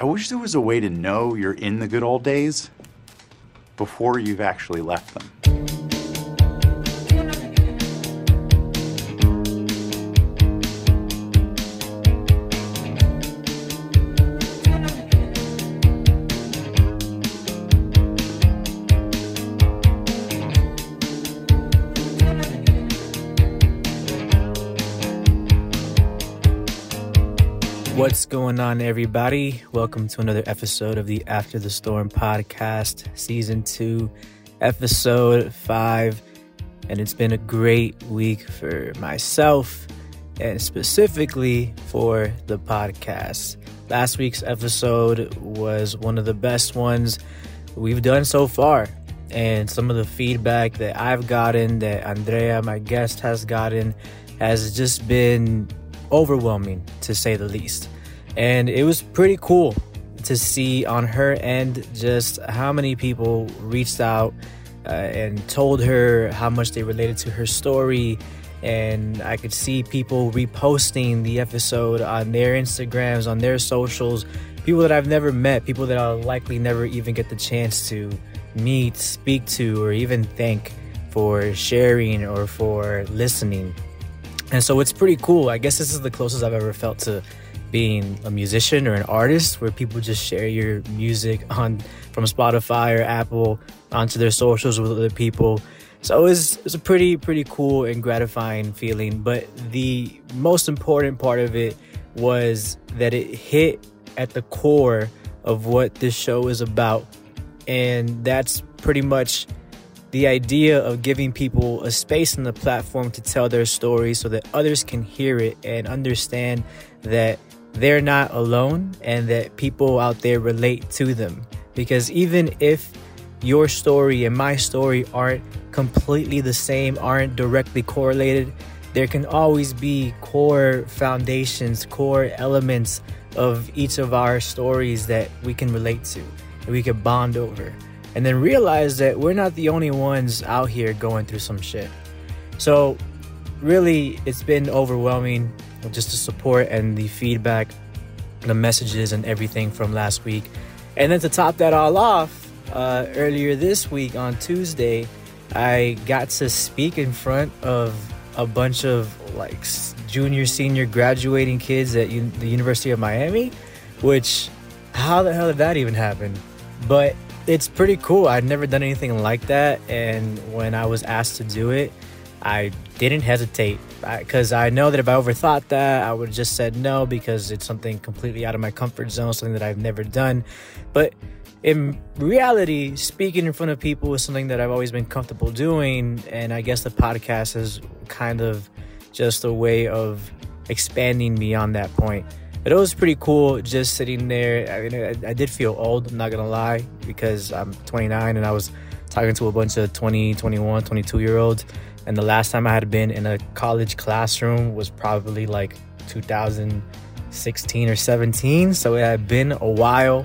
I wish there was a way to know you're in the good old days before you've actually left them. What's going on, everybody? Welcome to another episode of the After the Storm podcast, season two, episode five. And it's been a great week for myself and specifically for the podcast. Last week's episode was one of the best ones we've done so far. And some of the feedback that I've gotten, that Andrea, my guest, has gotten, has just been overwhelming to say the least. And it was pretty cool to see on her end just how many people reached out uh, and told her how much they related to her story. And I could see people reposting the episode on their Instagrams, on their socials. People that I've never met, people that I'll likely never even get the chance to meet, speak to, or even thank for sharing or for listening. And so it's pretty cool. I guess this is the closest I've ever felt to being a musician or an artist where people just share your music on from Spotify or Apple onto their socials with other people. So it was, a pretty pretty cool and gratifying feeling. But the most important part of it was that it hit at the core of what this show is about. And that's pretty much the idea of giving people a space and a platform to tell their story so that others can hear it and understand that they're not alone and that people out there relate to them. Because even if your story and my story aren't completely the same, aren't directly correlated, there can always be core foundations, core elements of each of our stories that we can relate to and we can bond over and then realize that we're not the only ones out here going through some shit. So, really, it's been overwhelming just the support and the feedback, the messages, and everything from last week. And then to top that all off, uh, earlier this week on Tuesday, I got to speak in front of a bunch of like junior, senior graduating kids at U- the University of Miami, which how the hell did that even happen? But it's pretty cool. I'd never done anything like that, and when I was asked to do it, I didn't hesitate because I, know that if I overthought that, I would have just said no because it's something completely out of my comfort zone, something that I've never done. But in reality, speaking in front of people is something that I've always been comfortable doing, and I guess the podcast is kind of just a way of expanding beyond that point. But it was pretty cool just sitting there. I mean, I, I did feel old, I'm not gonna lie, because I'm 29 and I was talking to a bunch of 20, 21, 22 year olds. And the last time I had been in a college classroom was probably like 2016 or 17. So it had been a while.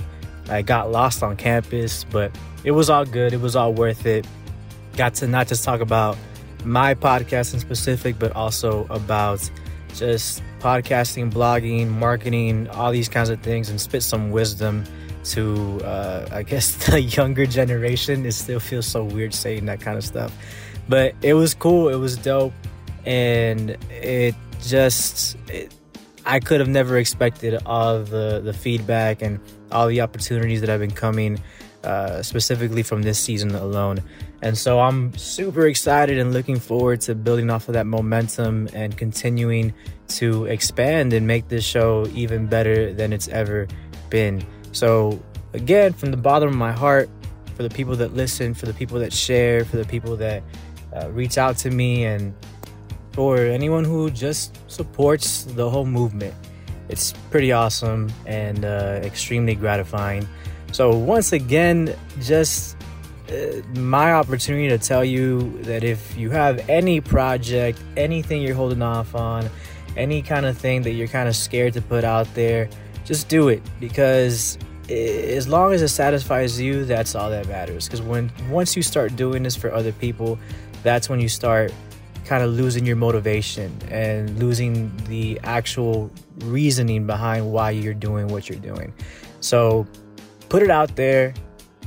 I got lost on campus, but it was all good. It was all worth it. Got to not just talk about my podcast in specific, but also about just podcasting, blogging, marketing, all these kinds of things, and spit some wisdom to, uh, I guess, the younger generation. It still feels so weird saying that kind of stuff. But it was cool, it was dope, and it just, it, I could have never expected all the, the feedback and all the opportunities that have been coming, uh, specifically from this season alone. And so I'm super excited and looking forward to building off of that momentum and continuing to expand and make this show even better than it's ever been. So, again, from the bottom of my heart, for the people that listen, for the people that share, for the people that uh, reach out to me, and or anyone who just supports the whole movement, it's pretty awesome and uh, extremely gratifying. So, once again, just uh, my opportunity to tell you that if you have any project, anything you're holding off on, any kind of thing that you're kind of scared to put out there, just do it because as long as it satisfies you, that's all that matters. Because when once you start doing this for other people, that's when you start kind of losing your motivation and losing the actual reasoning behind why you're doing what you're doing. So put it out there.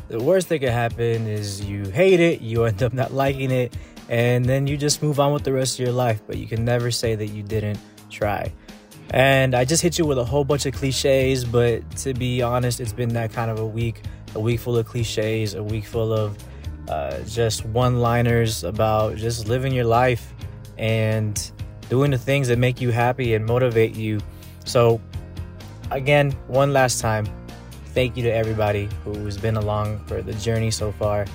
The worst that could happen is you hate it, you end up not liking it, and then you just move on with the rest of your life. But you can never say that you didn't try. And I just hit you with a whole bunch of cliches, but to be honest, it's been that kind of a week a week full of cliches, a week full of uh, just one liners about just living your life and doing the things that make you happy and motivate you. So, again, one last time, thank you to everybody who's been along for the journey so far.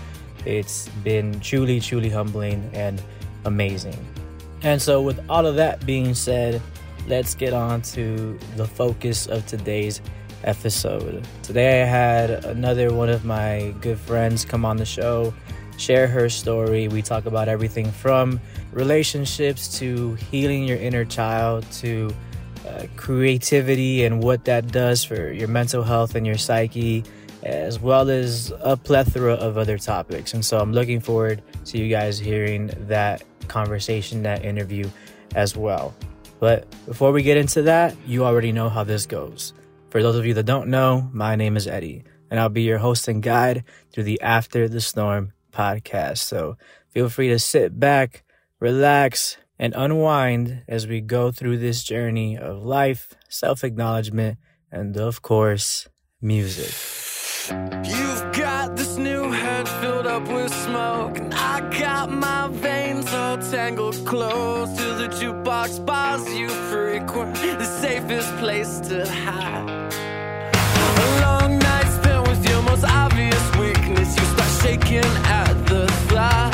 It's been truly, truly humbling and amazing. And so, with all of that being said, let's get on to the focus of today's episode. Today, I had another one of my good friends come on the show, share her story. We talk about everything from relationships to healing your inner child to uh, creativity and what that does for your mental health and your psyche, as well as a plethora of other topics. And so, I'm looking forward to you guys hearing that conversation, that interview as well. But before we get into that, you already know how this goes. For those of you that don't know, my name is Eddie, and I'll be your host and guide through the After the Storm podcast. So feel free to sit back, relax, and unwind as we go through this journey of life, self acknowledgement, and of course, music. You've got this new head filled up with smoke, got my veins all tangled close to the jukebox bars you frequent, the safest place to hide. A long night spent with your most obvious weakness, you start shaking at the thought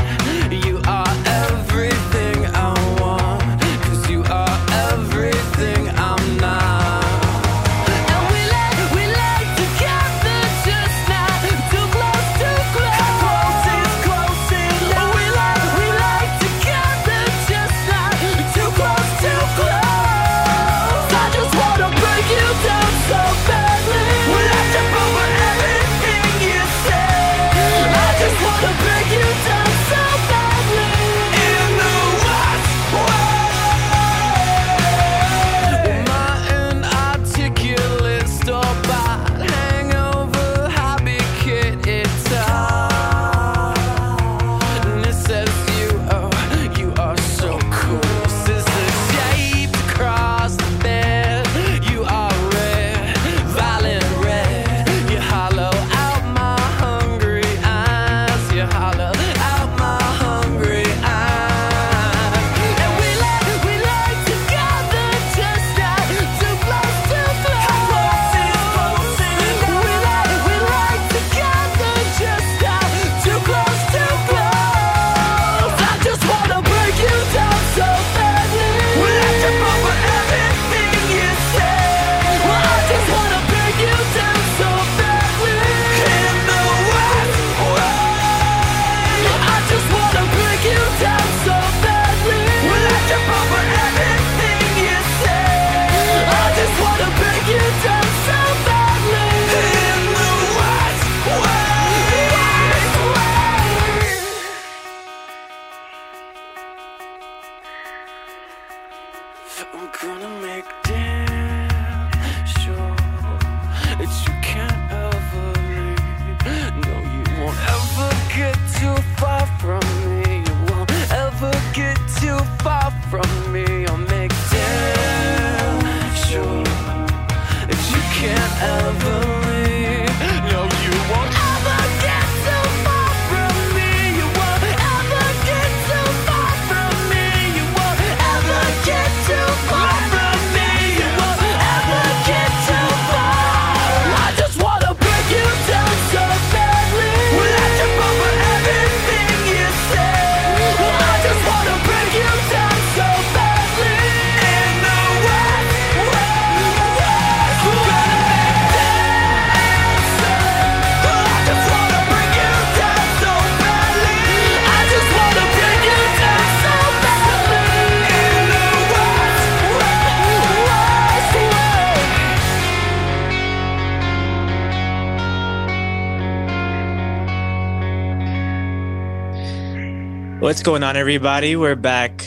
What's going on, everybody? We're back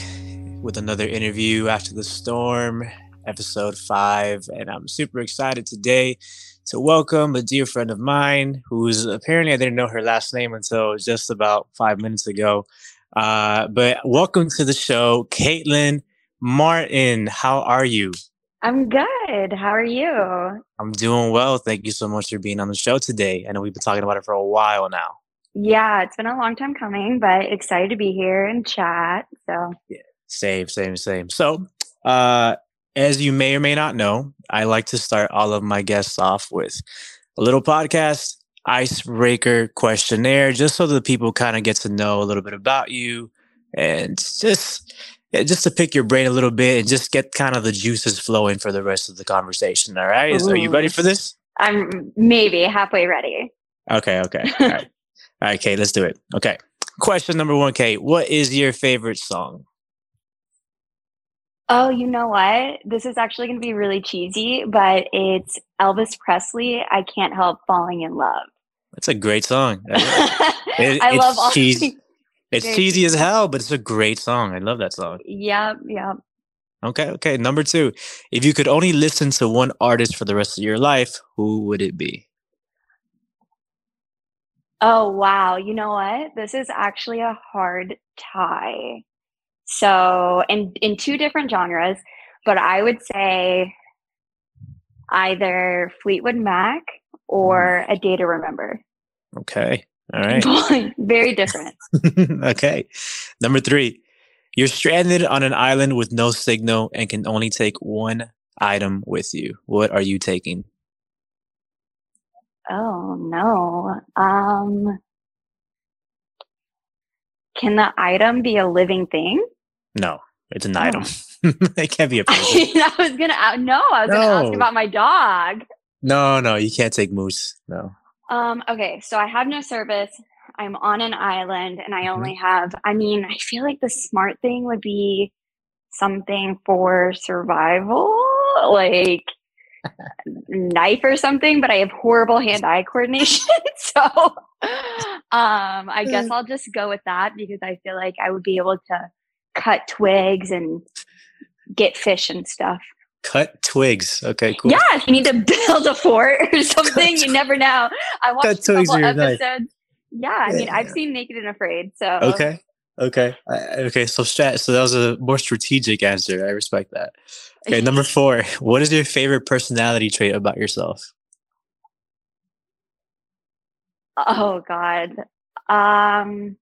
with another interview after the storm, episode five, and I'm super excited today to welcome a dear friend of mine who's apparently I didn't know her last name until just about five minutes ago. Uh, but welcome to the show, Caitlin Martin. How are you? I'm good. How are you? I'm doing well. Thank you so much for being on the show today. I know we've been talking about it for a while now. Yeah, it's been a long time coming, but excited to be here and chat. So, yeah, same, same, same. So, uh, as you may or may not know, I like to start all of my guests off with a little podcast icebreaker questionnaire, just so the people kind of get to know a little bit about you and just yeah, just to pick your brain a little bit and just get kind of the juices flowing for the rest of the conversation. All right, Is, are you ready for this? I'm maybe halfway ready. Okay, okay, all right, all right, Kate, let's do it. Okay, question number one, Kate, what is your favorite song? Oh, you know what? This is actually going to be really cheesy, but it's Elvis Presley. I can't help falling in love. That's a great song. It, I love all cheesy. It's cheesy as hell, but it's a great song. I love that song. Yep, yep. Okay, okay. Number two, if you could only listen to one artist for the rest of your life, who would it be? Oh wow! You know what? This is actually a hard tie. So, in in two different genres, but I would say either Fleetwood Mac or. A Day to Remember. Okay. All right. Very different. okay. Number three, you're stranded on an island with no signal and can only take one item with you. What are you taking? Oh no. Um can the item be a living thing? No, it's an oh. item. it can't be a person. I was gonna no, I was no. gonna ask about my dog. No, no, you can't take moose. No. Um, okay, so I have no service. I'm on an island and I mm-hmm. only have I mean, I feel like the smart thing would be something for survival, like knife or something, but I have horrible hand-eye coordination. so um I guess I'll just go with that because I feel like I would be able to cut twigs and get fish and stuff. Cut twigs. Okay, cool. Yeah, if you need to build a fort or something, you never know. I watched Cut a couple episodes. Yeah, I mean, I've seen Naked and Afraid. So okay, okay, okay. So strat. So that was a more strategic answer. I respect that. Okay, number four. What is your favorite personality trait about yourself? Oh God. Um.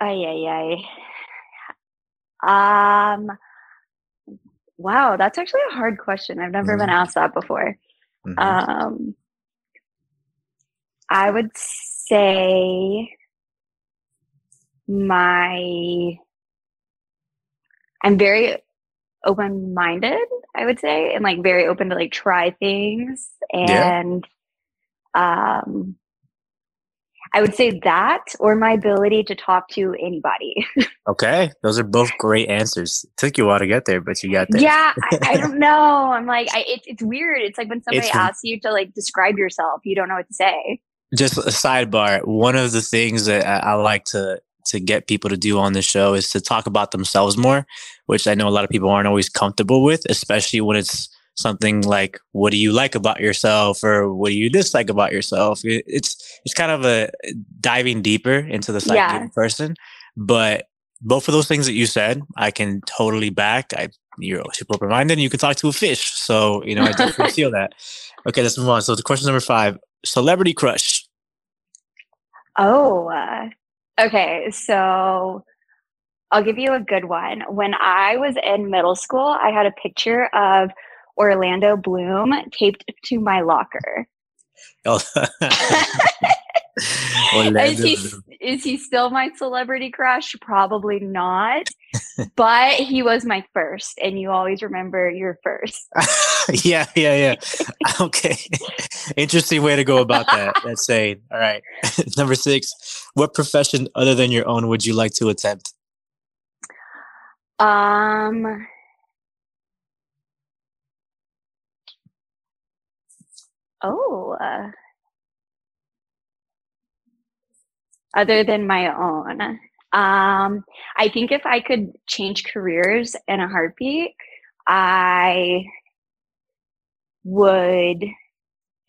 Ay ay ay. Um. Wow, that's actually a hard question. I've never mm-hmm. been asked that before. Mm-hmm. Um, I would say my I'm very open minded, I would say, and like very open to like try things and yeah. um I would say that or my ability to talk to anybody. okay. Those are both great answers. It took you a while to get there, but you got there. Yeah. I, I, don't know. I'm like, I, it, it's weird. It's like when somebody it's, asks you to like describe yourself, you don't know what to say. Just a sidebar. One of the things that I, I like to, to get people to do on the show is to talk about themselves more, which I know a lot of people aren't always comfortable with, especially when it's something like what do you like about yourself? or what do you dislike about yourself? It's it's kind of a diving deeper into the psyche yeah. of the person but both of those things that you said i can totally back. I you're super open-minded and you can talk to a fish so you know i definitely feel that. Okay let's move on. So the question number five celebrity crush. Oh uh, okay so I'll give you a good one. When I was in middle school, I had a picture of Orlando Bloom taped to my locker. Oh. is, he, is he still my celebrity crush? Probably not. but he was my first, and you always remember your first. yeah, yeah, yeah. Okay. Interesting way to go about that. That's saying. All right. Number six. What profession other than your own would you like to attempt? Um Oh. Uh, other than my own. Um, I think if I could change careers in a heartbeat, I would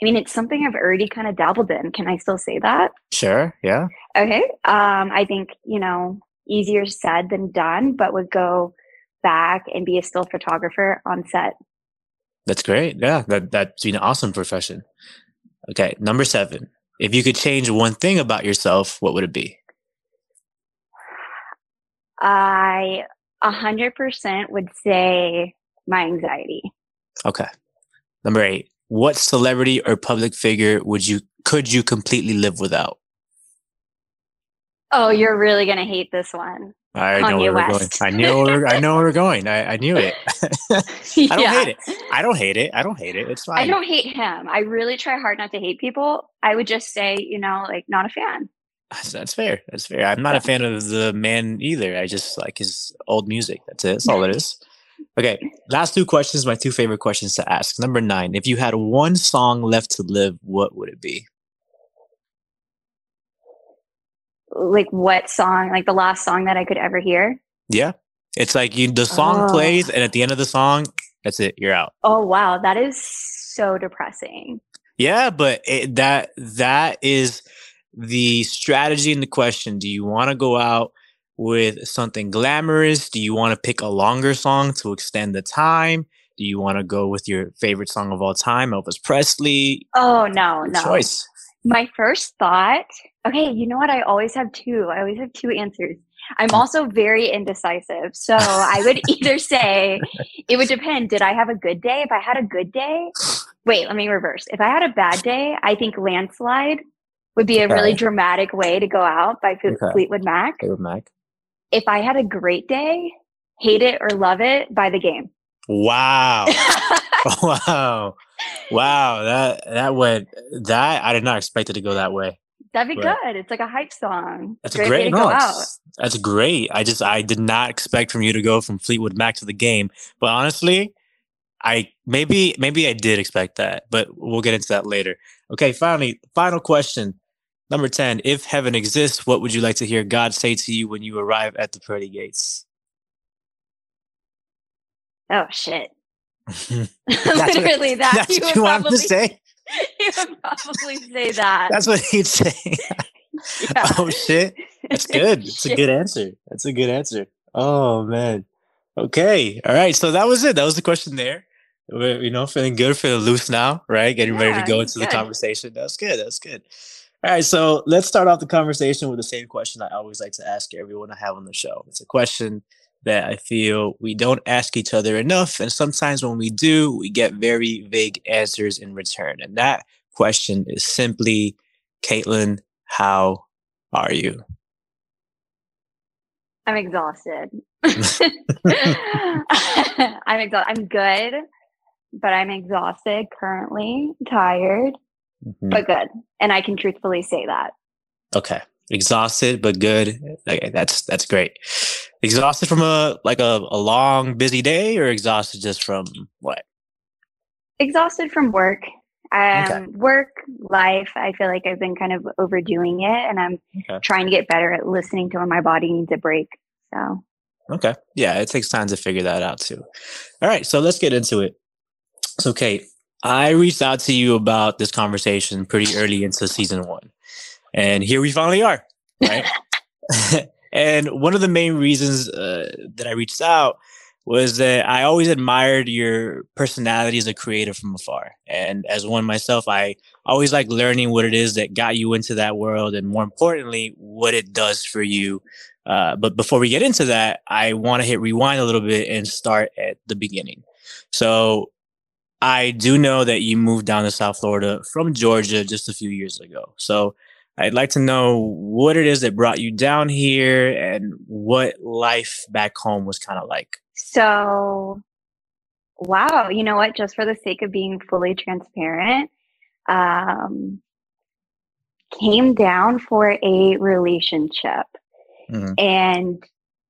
I mean, it's something I've already kind of dabbled in. Can I still say that? Sure. Yeah. Okay. Um, I think, you know, easier said than done, but would go back and be a still photographer on set. That's great. Yeah. That, that's been an awesome profession. Okay. Number seven. If you could change one thing about yourself, what would it be? I a hundred percent would say my anxiety. Okay. Number eight. What celebrity or public figure would you could you completely live without? Oh, you're really gonna hate this one. I know where we're going. I knew where I know where we're going. I, I knew it. I don't yeah. hate it. I don't hate it. I don't hate it. It's fine. I don't hate him. I really try hard not to hate people. I would just say, you know, like not a fan. That's fair. That's fair. I'm not a fan of the man either. I just like his old music. That's it. That's all it is. Okay. Last two questions, my two favorite questions to ask. Number nine. If you had one song left to live, what would it be? Like what song, like the last song that I could ever hear. Yeah. It's like you the song oh. plays and at the end of the song, that's it, you're out. Oh wow, that is so depressing. Yeah, but it, that that is the strategy in the question. Do you want to go out with something glamorous? Do you want to pick a longer song to extend the time? Do you want to go with your favorite song of all time, Elvis Presley? Oh no, no. Choice. My first thought Okay, you know what? I always have two. I always have two answers. I'm hmm. also very indecisive. So I would either say it would depend. Did I have a good day? If I had a good day, wait, let me reverse. If I had a bad day, I think landslide would be a okay. really dramatic way to go out by okay. Fleetwood Mac. Fleetwood Mac. If I had a great day, hate it or love it by the game. Wow. wow. Wow. That that went that I did not expect it to go that way. That'd be good. It's like a hype song. That's great a great no, That's great. I just I did not expect from you to go from Fleetwood Mac to the game. But honestly, I maybe maybe I did expect that, but we'll get into that later. Okay, finally, final question. Number 10. If heaven exists, what would you like to hear God say to you when you arrive at the pearly gates? Oh shit. Literally what, that. That's you what you want to say? he would probably say that. That's what he'd say. Oh, yeah. Oh shit. That's good. It's a good answer. That's a good answer. Oh man. Okay. All right. So that was it. That was the question there. We're, you know, feeling good, feeling loose now, right? Getting yeah, ready to go into good. the conversation. That's good. That's good. All right. So let's start off the conversation with the same question I always like to ask everyone I have on the show. It's a question that I feel we don't ask each other enough. And sometimes when we do, we get very vague answers in return. And that question is simply, Caitlin, how are you? I'm exhausted. I'm exhausted. I'm good, but I'm exhausted currently, tired, mm-hmm. but good. And I can truthfully say that. Okay. Exhausted, but good. Okay, that's that's great. Exhausted from a like a, a long busy day, or exhausted just from what? Exhausted from work. Um, okay. work life. I feel like I've been kind of overdoing it, and I'm okay. trying to get better at listening to when my body needs a break. So. Okay. Yeah, it takes time to figure that out too. All right, so let's get into it. So, Kate, I reached out to you about this conversation pretty early into season one, and here we finally are. Right. And one of the main reasons uh, that I reached out was that I always admired your personality as a creator from afar. And as one myself, I always like learning what it is that got you into that world and more importantly, what it does for you. Uh, but before we get into that, I want to hit rewind a little bit and start at the beginning. So I do know that you moved down to South Florida from Georgia just a few years ago. So I'd like to know what it is that brought you down here and what life back home was kind of like. So, wow, you know what? Just for the sake of being fully transparent, um, came down for a relationship mm-hmm. and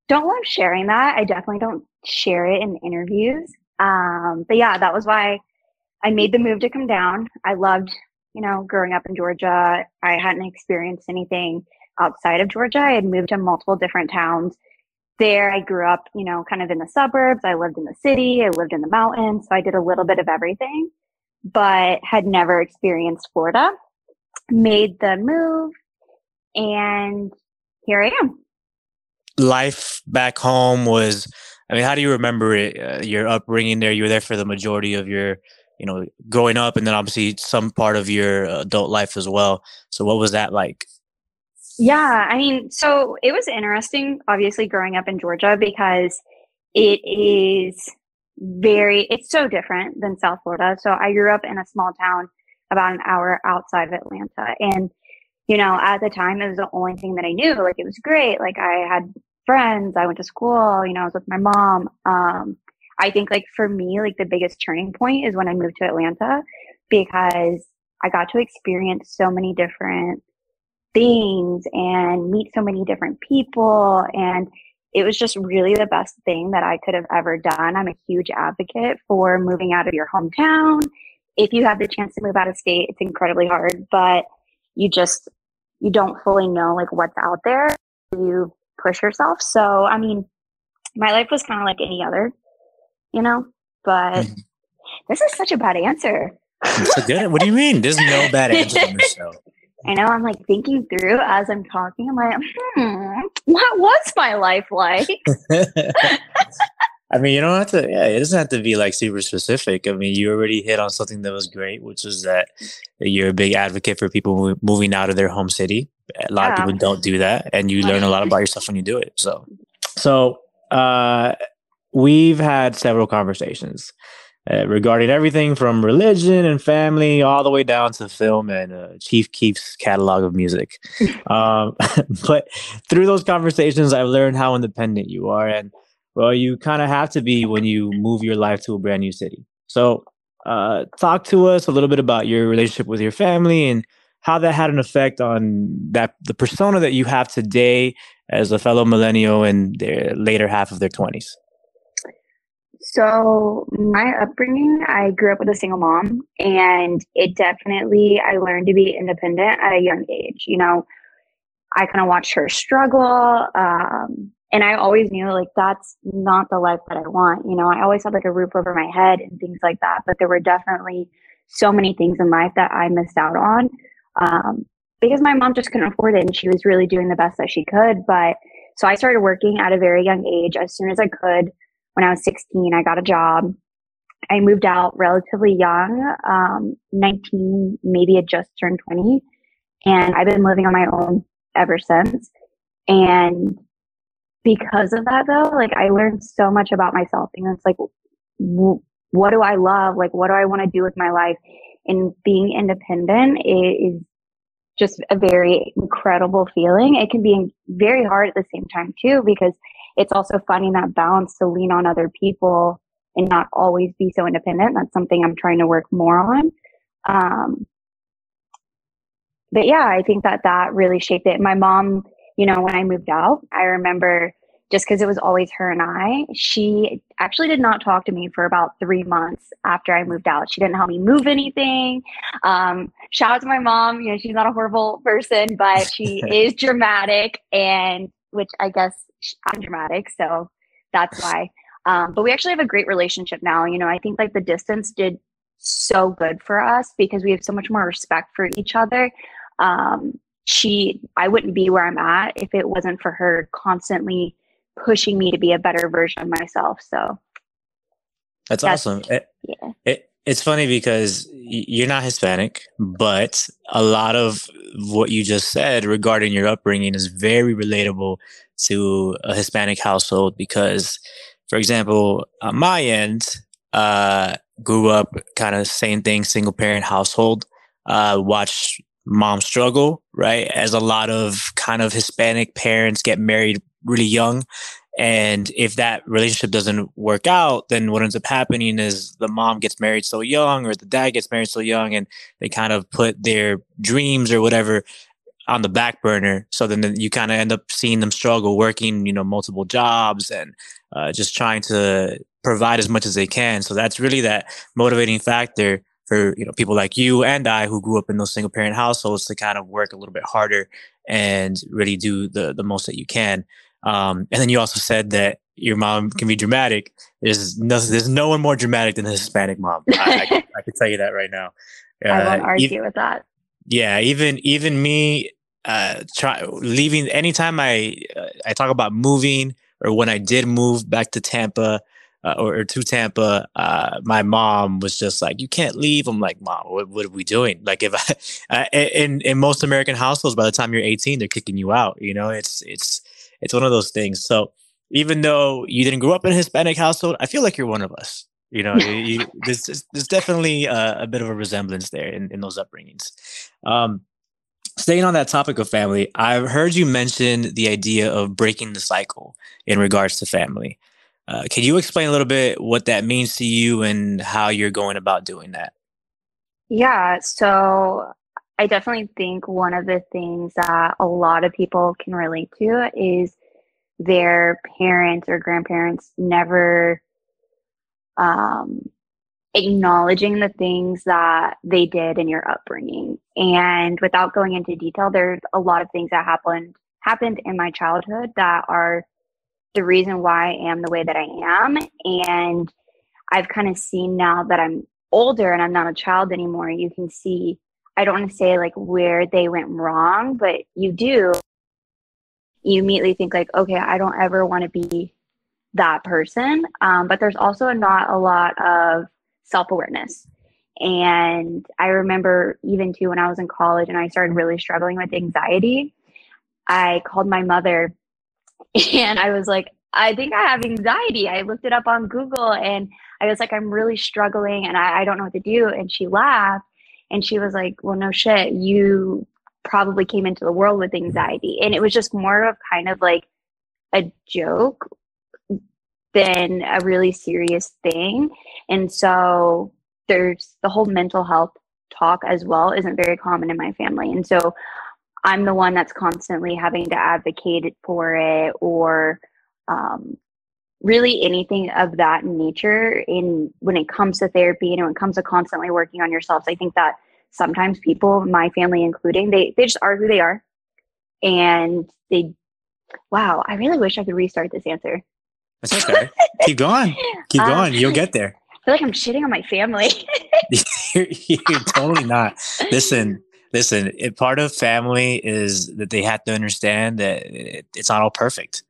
don't love sharing that. I definitely don't share it in interviews. Um, but yeah, that was why I made the move to come down. I loved you know, growing up in Georgia, I hadn't experienced anything outside of Georgia. I had moved to multiple different towns. There, I grew up, you know, kind of in the suburbs. I lived in the city. I lived in the mountains. So I did a little bit of everything. but had never experienced Florida. Made the move, and here I am. Life back home was, I mean, how do you remember it? Uh, your upbringing there, you were there for the majority of your, you know, growing up, and then obviously some part of your adult life as well. So, what was that like? Yeah, I mean, so it was interesting, obviously, growing up in Georgia because it is very, it's so different than South Florida. So I grew up in a small town about an hour outside of Atlanta. And, you know, at the time, it was the only thing that I knew. Like, it was great. Like, I had friends, I went to school, you know, I was with my mom. Um, I think, like, for me, like, the biggest turning point is when I moved to Atlanta because I got to experience so many different things and meet so many different people and it was just really the best thing that I could have ever done. I'm a huge advocate for moving out of your hometown. If you have the chance to move out of state, it's incredibly hard, but you just, you don't fully know like what's out there. You push yourself. So, I mean, my life was kind of like any other, you know, but mm-hmm. this is such a bad answer. Good. What do you mean? There's no bad answer on the show. I know I'm like thinking through as I'm talking. I'm like, hmm, what was my life like? I mean, you don't have to. Yeah, it doesn't have to be like super specific. I mean, you already hit on something that was great, which is that you're a big advocate for people moving out of their home city. A lot yeah. of people don't do that, and you learn a lot about yourself when you do it. So, so uh, we've had several conversations uh, regarding everything from religion and family all the way down to film and uh, Chief Keef's catalog of music. um, but through those conversations, I've learned how independent you are. And well, you kind of have to be when you move your life to a brand new city. So, uh, talk to us a little bit about your relationship with your family and how that had an effect on that the persona that you have today as a fellow millennial in the later half of their 20s. So, my upbringing, I grew up with a single mom, and it definitely, I learned to be independent at a young age. You know, I kind of watched her struggle. Um, and I always knew like that's not the life that I want. You know, I always had like a roof over my head and things like that. But there were definitely so many things in life that I missed out on um, because my mom just couldn't afford it and she was really doing the best that she could. But so I started working at a very young age as soon as I could when I was 16, I got a job. I moved out relatively young, um, 19, maybe had just turned 20. And I've been living on my own ever since. And because of that, though, like I learned so much about myself. And it's like, w- what do I love? Like, what do I want to do with my life? And being independent is just a very incredible feeling. It can be very hard at the same time, too, because it's also finding that balance to lean on other people and not always be so independent. That's something I'm trying to work more on. Um, but yeah, I think that that really shaped it. My mom, you know, when I moved out, I remember just because it was always her and I, she actually did not talk to me for about three months after I moved out. She didn't help me move anything. Um, shout out to my mom. You know, she's not a horrible person, but she is dramatic and which I guess I'm dramatic, so that's why. Um, but we actually have a great relationship now. You know, I think like the distance did so good for us because we have so much more respect for each other. Um, she, I wouldn't be where I'm at if it wasn't for her constantly pushing me to be a better version of myself. So that's, that's awesome. It, yeah. It, it's funny because you're not Hispanic, but a lot of what you just said regarding your upbringing is very relatable to a Hispanic household because, for example, on my end, uh, grew up kind of same thing, single parent household, uh, watched mom struggle, right? As a lot of kind of Hispanic parents get married really young. And if that relationship doesn't work out, then what ends up happening is the mom gets married so young or the dad gets married so young and they kind of put their dreams or whatever on the back burner. So then you kind of end up seeing them struggle working, you know, multiple jobs and uh, just trying to provide as much as they can. So that's really that motivating factor for you know people like you and I who grew up in those single parent households to kind of work a little bit harder and really do the the most that you can. Um, and then you also said that your mom can be dramatic. There's no, there's no one more dramatic than a Hispanic mom. I, I, I can tell you that right now. Uh, I won't uh, argue even, with that. Yeah, even even me, uh, try leaving anytime I uh, I talk about moving or when I did move back to Tampa. Uh, or, or, to Tampa, uh, my mom was just like, "You can't leave." I'm like, "Mom, what, what are we doing?" Like, if I, uh, in in most American households, by the time you're 18, they're kicking you out. You know, it's it's it's one of those things. So even though you didn't grow up in a Hispanic household, I feel like you're one of us. You know, you, there's, there's definitely a, a, bit of a resemblance there in, in those upbringings. Um, staying on that topic of family, I've heard you mention the idea of breaking the cycle in regards to family. Uh, can you explain a little bit what that means to you and how you're going about doing that? Yeah, so I definitely think one of the things that a lot of people can relate to is their parents or grandparents never um, acknowledging the things that they did in your upbringing. And without going into detail, there's a lot of things that happened happened in my childhood that are the reason why I am the way that I am. And I've kind of seen now that I'm older and I'm not a child anymore, you can see I don't want to say like where they went wrong, but you do you immediately think like, okay, I don't ever want to be that person. Um, but there's also not a lot of self awareness. And I remember even too when I was in college and I started really struggling with anxiety, I called my mother and I was like, I think I have anxiety. I looked it up on Google and I was like, I'm really struggling and I, I don't know what to do. And she laughed and she was like, Well, no shit, you probably came into the world with anxiety. And it was just more of kind of like a joke than a really serious thing. And so there's the whole mental health talk as well isn't very common in my family. And so I'm the one that's constantly having to advocate for it or um, really anything of that nature in when it comes to therapy and when it comes to constantly working on yourselves I think that sometimes people, my family including, they they just are who they are, and they. Wow, I really wish I could restart this answer. That's okay. Keep going. Keep uh, going. You'll get there. I feel like I'm shitting on my family. you're, you're totally not. Listen, listen. It, part of family is that they have to understand that it, it's not all perfect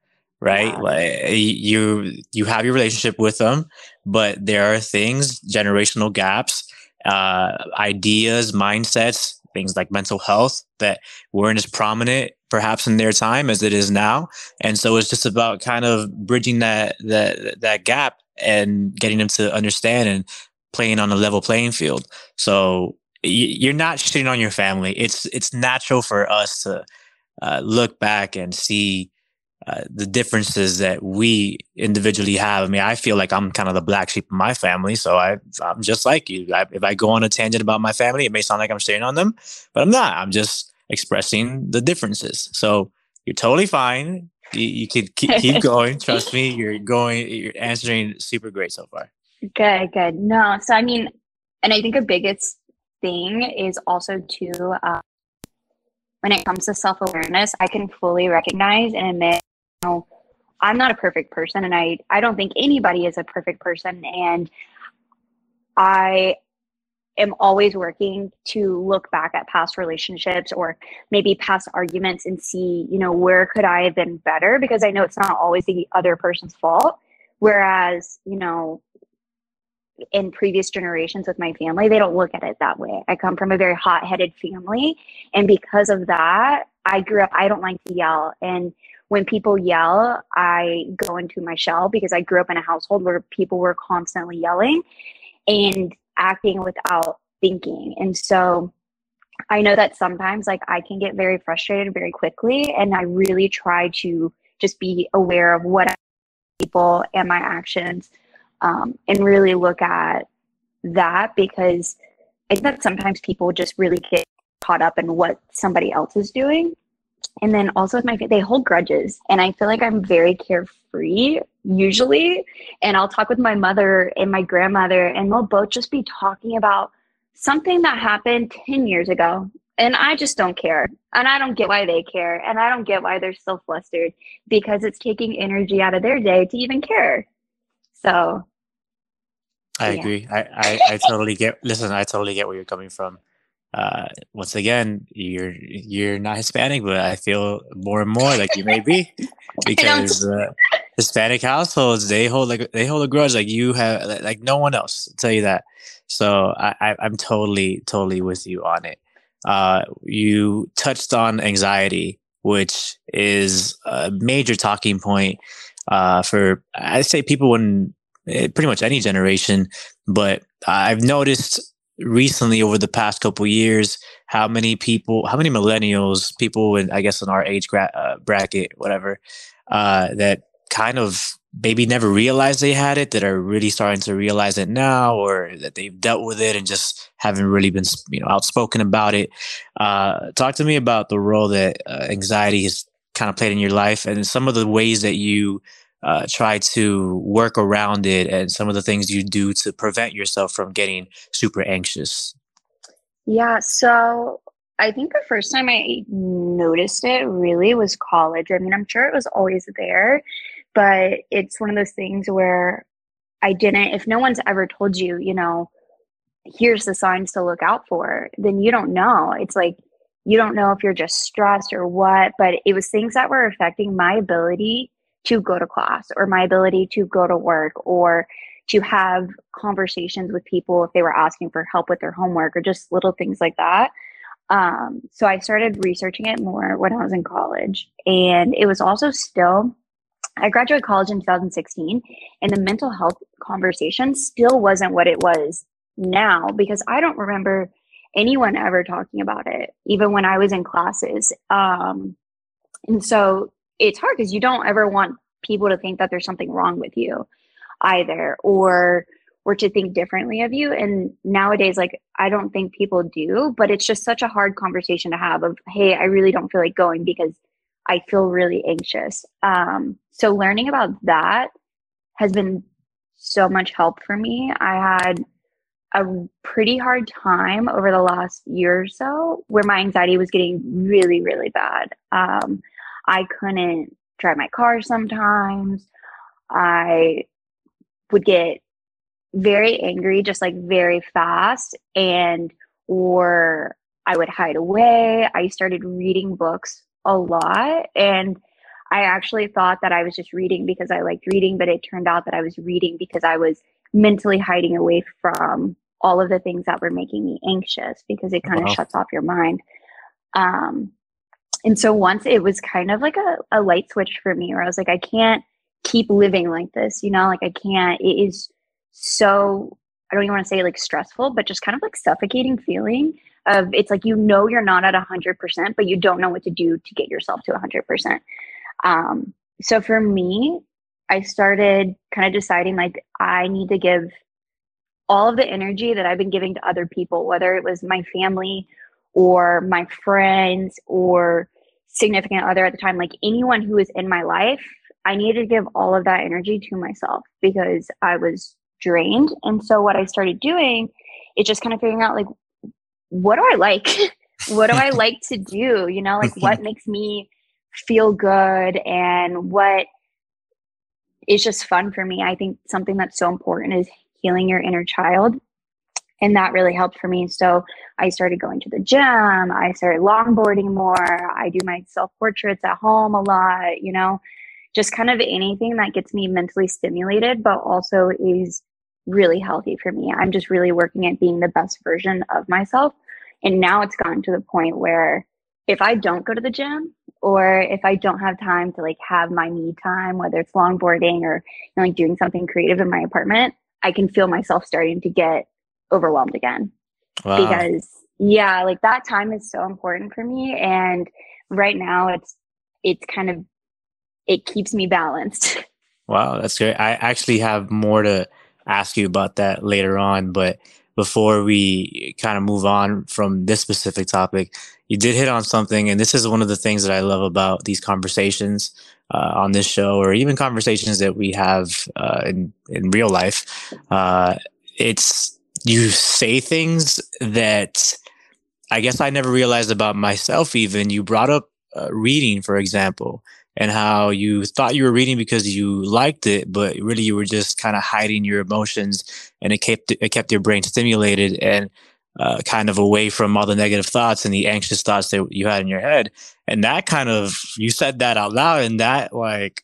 right? Yeah. Like you you have your relationship with them, but there are things, generational gaps uh, ideas, mindsets, things like mental health that weren't as prominent perhaps in their time as it is now. And so it's just about kind of bridging that that that gap and getting them to understand and playing on a level playing field. So you're not shitting on your family. It's it's natural for us to uh, look back and see uh, the differences that we individually have. I mean, I feel like I'm kind of the black sheep of my family, so I I'm just like you. I, if I go on a tangent about my family, it may sound like I'm shitting on them, but I'm not. I'm just expressing the differences. So you're totally fine. You, you can keep, keep going. Trust me, you're going. You're answering super great so far. Good, good. No, so I mean, and I think a biggest thing is also to. Uh, when it comes to self awareness, I can fully recognize and admit know, I'm not a perfect person and I, I don't think anybody is a perfect person. And I am always working to look back at past relationships or maybe past arguments and see, you know, where could I have been better? Because I know it's not always the other person's fault. Whereas, you know, in previous generations with my family, they don't look at it that way. I come from a very hot headed family. And because of that, I grew up, I don't like to yell. And when people yell, I go into my shell because I grew up in a household where people were constantly yelling and acting without thinking. And so I know that sometimes like I can get very frustrated very quickly and I really try to just be aware of what I people and my actions um, and really look at that because I think that sometimes people just really get caught up in what somebody else is doing and then also with my they hold grudges and i feel like i'm very carefree usually and i'll talk with my mother and my grandmother and we'll both just be talking about something that happened 10 years ago And I just don't care. And I don't get why they care. And I don't get why they're still flustered because it's taking energy out of their day to even care. So I yeah. agree. I, I, I totally get listen, I totally get where you're coming from. Uh, once again, you're you're not Hispanic, but I feel more and more like you may be because uh, Hispanic households they hold like they hold a grudge like you have like no one else. I'll tell you that. So I, I I'm totally totally with you on it. Uh, you touched on anxiety, which is a major talking point uh, for I'd say people in eh, pretty much any generation. But I've noticed recently over the past couple years how many people how many millennials people in i guess in our age gra- uh, bracket whatever uh, that kind of maybe never realized they had it that are really starting to realize it now or that they've dealt with it and just haven't really been you know outspoken about it. Uh, talk to me about the role that uh, anxiety has kind of played in your life and some of the ways that you uh, try to work around it and some of the things you do to prevent yourself from getting super anxious? Yeah, so I think the first time I noticed it really was college. I mean, I'm sure it was always there, but it's one of those things where I didn't, if no one's ever told you, you know, here's the signs to look out for, then you don't know. It's like, you don't know if you're just stressed or what, but it was things that were affecting my ability to go to class or my ability to go to work or to have conversations with people if they were asking for help with their homework or just little things like that. Um, so I started researching it more when I was in college. And it was also still, I graduated college in 2016, and the mental health conversation still wasn't what it was now because I don't remember anyone ever talking about it, even when I was in classes. Um, and so it's hard because you don't ever want people to think that there's something wrong with you either or or to think differently of you. And nowadays like i don't think people do but it's just such a hard conversation to have of hey i really don't feel like going because i feel really anxious. Um, so learning about that has been so much help for me. I had a pretty hard time over the last year or so where my anxiety was getting really really bad. Um, I couldn't drive my car sometimes. I would get very angry, just like very fast, and or I would hide away. I started reading books a lot, and I actually thought that I was just reading because I liked reading, but it turned out that I was reading because I was mentally hiding away from all of the things that were making me anxious because it kind of wow. shuts off your mind. Um, and so once it was kind of like a, a light switch for me where I was like, I can't keep living like this, you know, like I can't, it is so, I don't even want to say like stressful, but just kind of like suffocating feeling of it's like, you know, you're not at a hundred percent, but you don't know what to do to get yourself to a hundred percent. Um, so for me, I started kind of deciding like I need to give all of the energy that I've been giving to other people, whether it was my family or my friends or significant other at the time, like anyone who was in my life, I needed to give all of that energy to myself because I was drained. And so what I started doing is just kind of figuring out like, what do I like? what do I like to do? You know, like what makes me feel good and what is just fun for me. I think something that's so important is healing your inner child and that really helped for me. So i started going to the gym i started longboarding more i do my self portraits at home a lot you know? Just kind of anything that gets me mentally stimulated but also is really healthy for me. I'm just really working at being the best version of myself. And now it's gotten to the point where if i don't go to the gym or if i don't have time to like have my me time whether it's longboarding or you know, like doing something creative in my apartment i can feel myself starting to get overwhelmed again. Wow. Because yeah, like that time is so important for me and right now it's it's kind of it keeps me balanced. Wow, that's great. I actually have more to ask you about that later on, but before we kind of move on from this specific topic, you did hit on something, and this is one of the things that I love about these conversations uh, on this show, or even conversations that we have uh, in in real life. Uh, it's you say things that I guess I never realized about myself. Even you brought up uh, reading, for example, and how you thought you were reading because you liked it, but really you were just kind of hiding your emotions, and it kept it kept your brain stimulated and uh, kind of away from all the negative thoughts and the anxious thoughts that you had in your head. And that kind of you said that out loud, and that like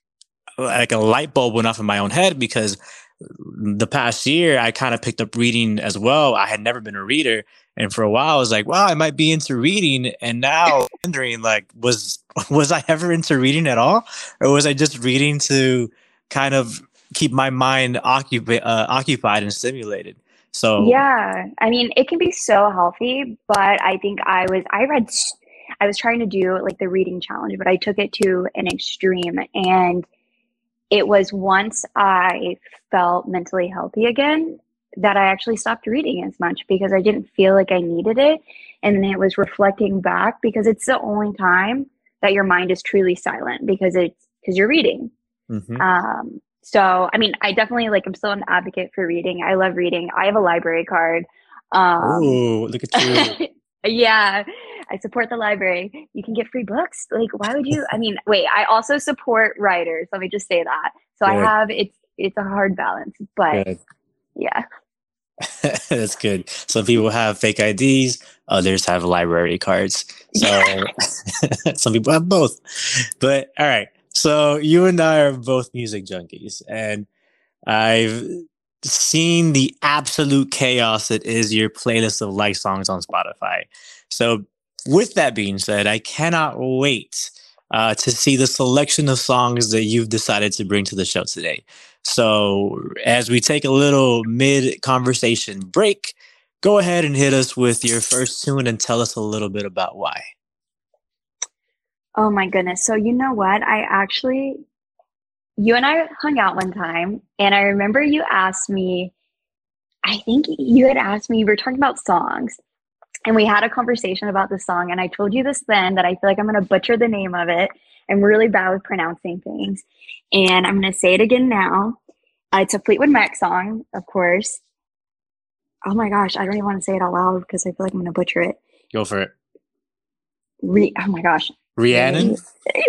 like a light bulb went off in my own head because the past year I kind of picked up reading as well. I had never been a reader. And for a while I was like, wow, I might be into reading. And now wondering like, was was I ever into reading at all? Or was I just reading to kind of keep my mind occupied uh, occupied and stimulated? So Yeah. I mean, it can be so healthy, but I think I was I read I was trying to do like the reading challenge, but I took it to an extreme and it was once I felt mentally healthy again that I actually stopped reading as much because I didn't feel like I needed it. And then it was reflecting back because it's the only time that your mind is truly silent because it's because you're reading. Mm-hmm. Um, so, I mean, I definitely like, I'm still an advocate for reading. I love reading. I have a library card. Um, oh, look at you. yeah. I support the library. You can get free books. Like, why would you? I mean, wait, I also support writers. Let me just say that. So good. I have it's it's a hard balance, but good. yeah. That's good. Some people have fake IDs, others have library cards. So some people have both. But all right. So you and I are both music junkies, and I've seen the absolute chaos that is your playlist of like songs on Spotify. So with that being said, I cannot wait uh, to see the selection of songs that you've decided to bring to the show today. So, as we take a little mid conversation break, go ahead and hit us with your first tune and tell us a little bit about why. Oh my goodness. So, you know what? I actually, you and I hung out one time, and I remember you asked me, I think you had asked me, you were talking about songs, and we had a conversation about the song and i told you this then that i feel like i'm going to butcher the name of it. I'm really bad with pronouncing things and i'm going to say it again now. Uh, it's a fleetwood mac song of course. Oh my gosh i don't even want to say it out loud because i feel like i'm going to butcher it. Go for it. Re- oh my gosh Rhiannon?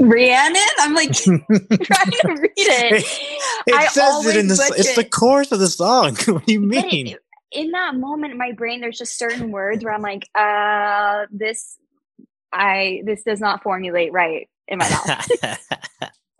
Rhiannon? I'm like trying to read it. It, it says it in the it's the chorus of the song. what do you mean? It, in that moment in my brain there's just certain words where i'm like uh this i this does not formulate right in my mouth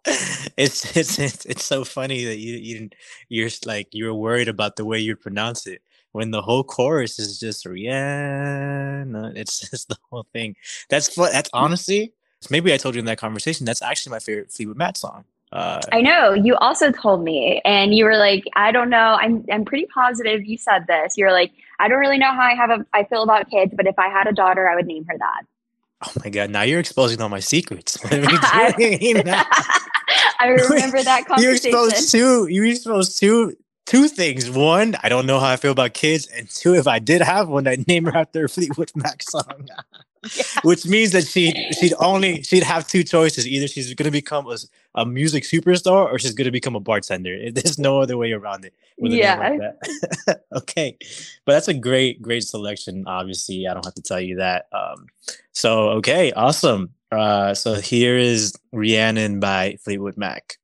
it's, it's it's it's so funny that you you didn't you're like you were worried about the way you pronounce it when the whole chorus is just yeah it's just the whole thing that's fun that's honestly maybe i told you in that conversation that's actually my favorite fleetwood mac song uh, I know you also told me, and you were like, "I don't know. I'm I'm pretty positive you said this. You're like, I don't really know how I have a I feel about kids, but if I had a daughter, I would name her that." Oh my god! Now you're exposing all my secrets. I, I remember that conversation. You exposed two. You exposed two two things. One, I don't know how I feel about kids, and two, if I did have one, I'd name her after a Fleetwood Mac song. Yeah. Which means that she she'd only she'd have two choices. Either she's gonna become a, a music superstar or she's gonna become a bartender. There's no other way around it. Yeah. Like okay. But that's a great, great selection. Obviously, I don't have to tell you that. Um, so okay, awesome. Uh, so here is Rhiannon by Fleetwood Mac.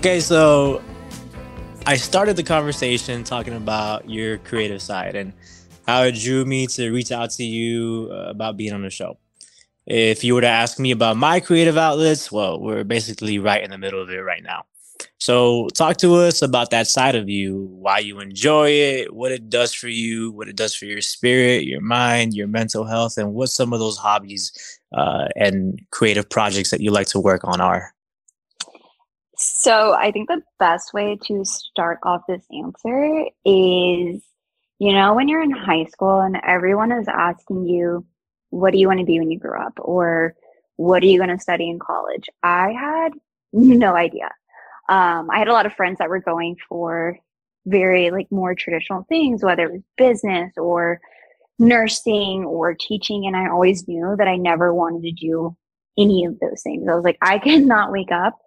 Okay, so I started the conversation talking about your creative side and how it drew me to reach out to you uh, about being on the show. If you were to ask me about my creative outlets, well, we're basically right in the middle of it right now. So, talk to us about that side of you, why you enjoy it, what it does for you, what it does for your spirit, your mind, your mental health, and what some of those hobbies uh, and creative projects that you like to work on are. So I think the best way to start off this answer is, you know, when you're in high school and everyone is asking you, what do you want to be when you grow up? Or what are you going to study in college? I had no idea. Um, I had a lot of friends that were going for very like more traditional things, whether it was business or nursing or teaching. And I always knew that I never wanted to do any of those things. I was like, I cannot wake up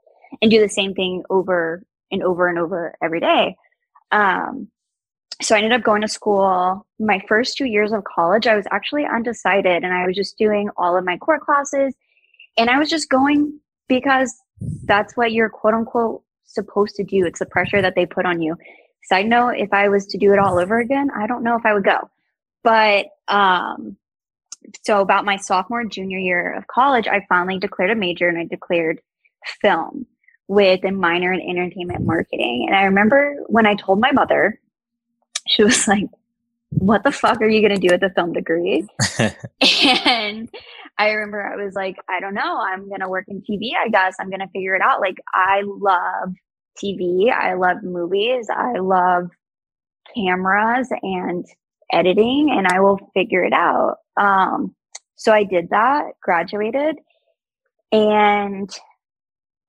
and do the same thing over and over and over every day. Um, so I ended up going to school. My first two years of college, I was actually undecided and I was just doing all of my core classes. And I was just going because that's what you're quote unquote supposed to do. It's the pressure that they put on you. Side note, if I was to do it all over again, I don't know if I would go. But um, so about my sophomore, junior year of college, I finally declared a major and I declared film with a minor in entertainment marketing. And I remember when I told my mother, she was like, What the fuck are you going to do with a film degree? and I remember I was like, I don't know. I'm going to work in TV, I guess. I'm going to figure it out. Like, I love TV, I love movies, I love cameras and editing, and I will figure it out. Um, so I did that, graduated, and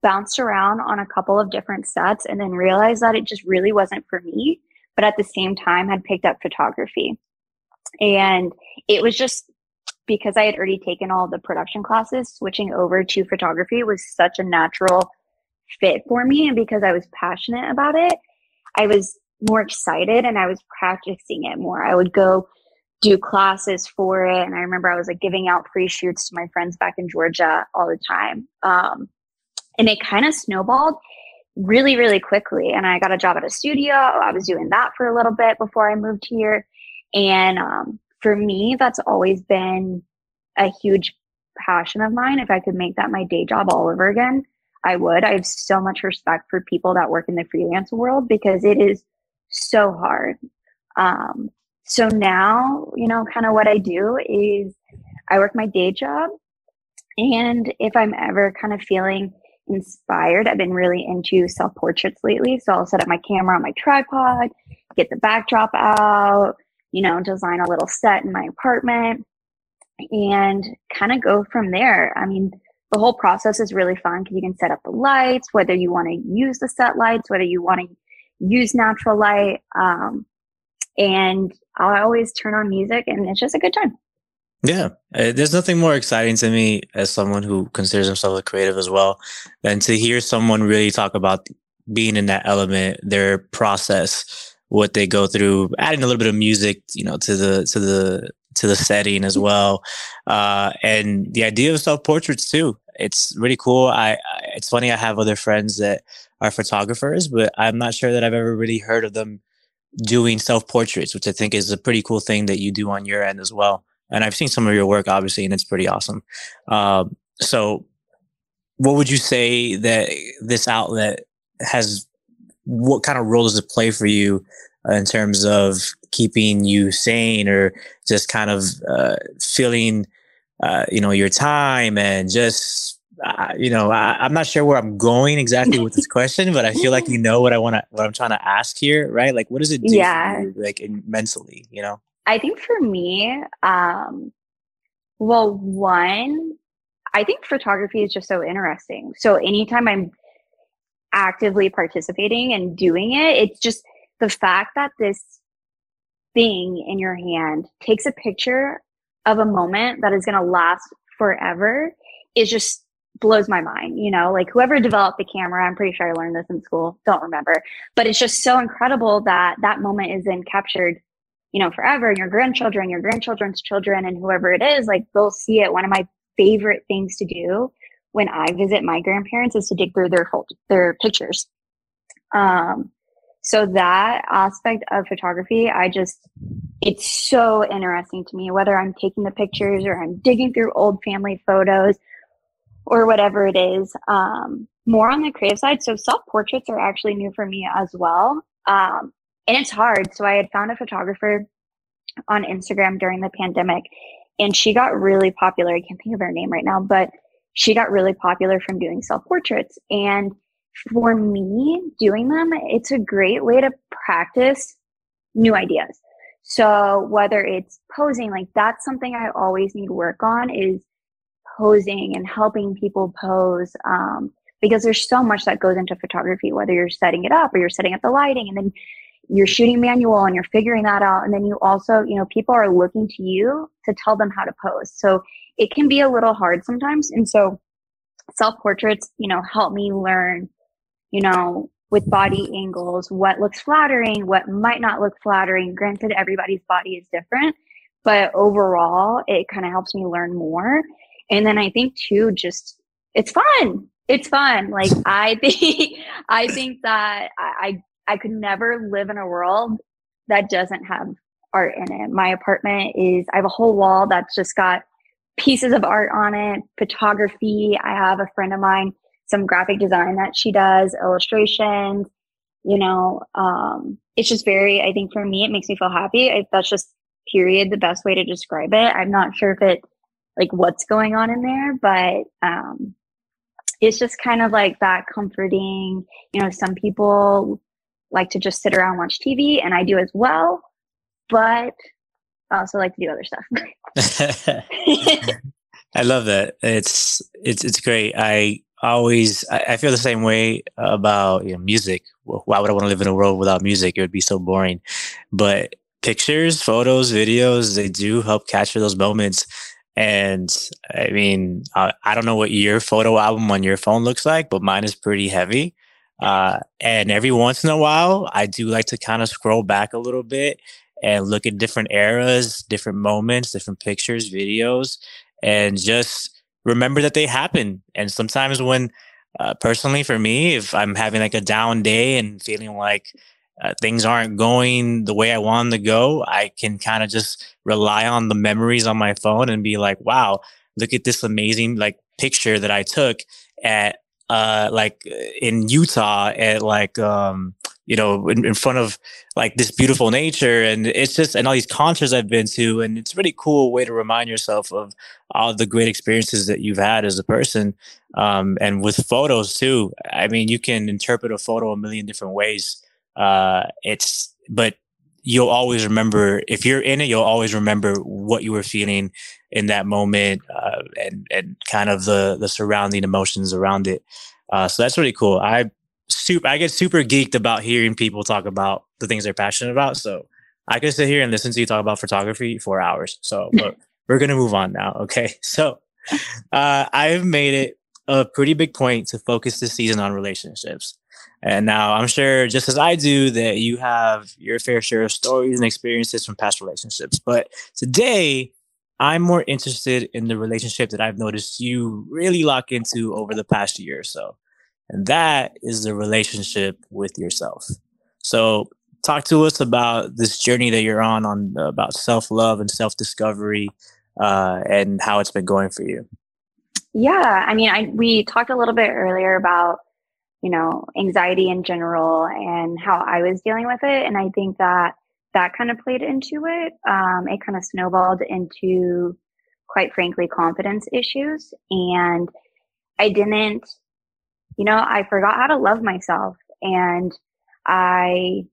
bounced around on a couple of different sets and then realized that it just really wasn't for me but at the same time had picked up photography. And it was just because i had already taken all the production classes switching over to photography was such a natural fit for me. And because i was passionate about it i was more excited and i was practicing it more. I would go do classes for it. And i remember i was like giving out free shoots to my friends back in georgia all the time. Um, and it kind of snowballed really, really quickly. And I got a job at a studio. I was doing that for a little bit before I moved here. And um, for me, that's always been a huge passion of mine. If I could make that my day job all over again, I would. I have so much respect for people that work in the freelance world because it is so hard. Um, so now, you know, kind of what I do is I work my day job. And if I'm ever kind of feeling inspired. I've been really into self portraits lately. So I'll set up my camera on my tripod, get the backdrop out, you know, design a little set in my apartment and kind of go from there. I mean, the whole process is really fun because you can set up the lights, whether you want to use the set lights, whether you want to use natural light. Um, and I always turn on music and it's just a good time. Yeah, uh, there's nothing more exciting to me as someone who considers himself a creative as well than to hear someone really talk about being in that element, their process, what they go through, adding a little bit of music, you know, to the to the to the setting as well, uh, and the idea of self portraits too. It's really cool. I, I it's funny. I have other friends that are photographers, but I'm not sure that I've ever really heard of them doing self portraits, which I think is a pretty cool thing that you do on your end as well and I've seen some of your work, obviously, and it's pretty awesome. Um, so, what would you say that this outlet has? What kind of role does it play for you uh, in terms of keeping you sane, or just kind of uh, feeling, uh, you know, your time and just uh, you know, I, am not sure where I'm going exactly with this question, but I feel like you know what I want to, what I'm trying to ask here, right? Like, what does it do yeah. you, like in, mentally, you know? I think for me, um, well, one, I think photography is just so interesting. So anytime I'm actively participating and doing it, it's just the fact that this thing in your hand takes a picture of a moment that is going to last forever is just blows my mind. You know, like whoever developed the camera, I'm pretty sure I learned this in school, don't remember, but it's just so incredible that that moment is then captured you know, forever, and your grandchildren, your grandchildren's children, and whoever it is, like they'll see it. One of my favorite things to do when I visit my grandparents is to dig through their their pictures Um, so that aspect of photography, I just, it's so interesting to me, whether I'm taking the pictures or I'm digging through old family photos or whatever it is. Um, more on the creative side. So self portraits are actually new for me as well. Um, and it's hard. So I had found a photographer on Instagram during the pandemic and she got really popular. I can't think of her name right now, but she got really popular from doing self portraits. And for me, doing them, it's a great way to practice new ideas. So whether it's posing, like that's something I always need to work on is posing and helping people pose. Um, because there's so much that goes into photography, whether you're setting it up or you're setting up the lighting and then you're shooting manual and you're figuring that out. And then you also, you know, people are looking to you to tell them how to pose. So it can be a little hard sometimes. And so self portraits, you know, help me learn, you know, with body angles, what looks flattering, what might not look flattering. Granted, everybody's body is different, but overall, it kind of helps me learn more. And then I think too, just it's fun. It's fun. Like I think, I think that I, I could never live in a world that doesn't have art in it. My apartment is, I have a whole wall that's just got pieces of art on it, photography. I have a friend of mine, some graphic design that she does, illustrations, you know, um, it's just very, I think for me, it makes me feel happy. I, that's just period the best way to describe it. I'm not sure if it, like what's going on in there, but, um, it's just kind of like that comforting, you know, some people like to just sit around watch TV, and I do as well. But I also like to do other stuff. I love that. It's it's it's great. I always I, I feel the same way about you know music. Why would I want to live in a world without music? It would be so boring. But pictures, photos, videos, they do help capture those moments. And I mean, I, I don't know what your photo album on your phone looks like, but mine is pretty heavy. Uh, and every once in a while, I do like to kind of scroll back a little bit and look at different eras, different moments, different pictures, videos, and just remember that they happen. And sometimes when, uh, personally for me, if I'm having like a down day and feeling like uh, things aren't going the way I want them to go, I can kind of just rely on the memories on my phone and be like, wow, look at this amazing like picture that I took at uh like in Utah at like um you know in, in, front of like this beautiful nature and it's just and all these concerts I've been to and it's a really cool way to remind yourself of all the great experiences that you've had as a person um and with photos too. I mean you can interpret a photo a million different ways uh it's but you'll always remember if you're in it you'll always remember what you were feeling in that moment uh, and and kind of the the surrounding emotions around it. Uh, so that's really cool. I super i get super geeked about hearing people talk about the things they're passionate about. So i could sit here and listen to you talk about photography for hours. So we're gonna move on now okay? So uh, i've made it a pretty big point to focus this season on relationships. And now I'm sure, just as I do, that you have your fair share of stories and experiences from past relationships. But today, I'm more interested in the relationship that I've noticed you really lock into over the past year or so. And that is the relationship with yourself. So, talk to us about this journey that you're on, on about self love and self discovery, uh, and how it's been going for you. Yeah, I mean, I we talked a little bit earlier about you know, anxiety in general and how I was dealing with it. And I think that that kind of played into it. Um, it kind of snowballed into, quite frankly, confidence issues. And I didn't, you know, I forgot how to love myself. And I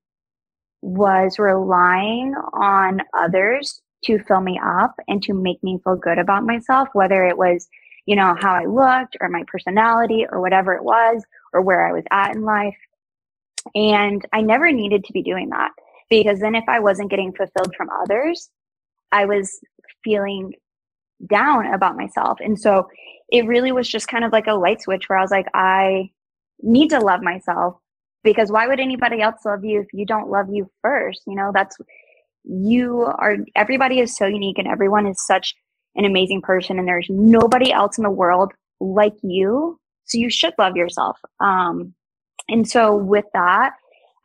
was relying on others to fill me up and to make me feel good about myself, whether it was, you know, how I looked or my personality or whatever it was, or where I was at in life. And I never needed to be doing that because then if I wasn't getting fulfilled from others, I was feeling down about myself. And so it really was just kind of like a light switch where I was like, I need to love myself because why would anybody else love you if you don't love you first? You know, that's you are everybody is so unique and everyone is such an amazing person and there's nobody else in the world like you so you should love yourself. Um, And so with that,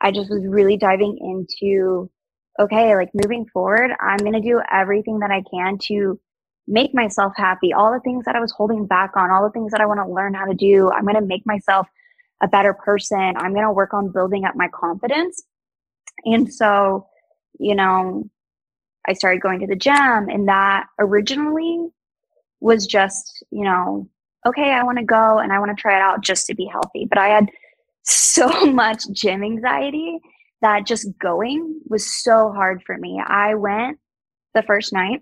I just was really diving into okay, like moving forward, I'm going to do everything that I can to make myself happy. All the things that I was holding back on, all the things that I want to learn how to do, I'm going to make myself a better person. I'm going to work on building up my confidence. And so, you know, I started going to the gym and that originally was just, you know, okay, I want to go and I want to try it out just to be healthy. But I had so much gym anxiety that just going was so hard for me. I went the first night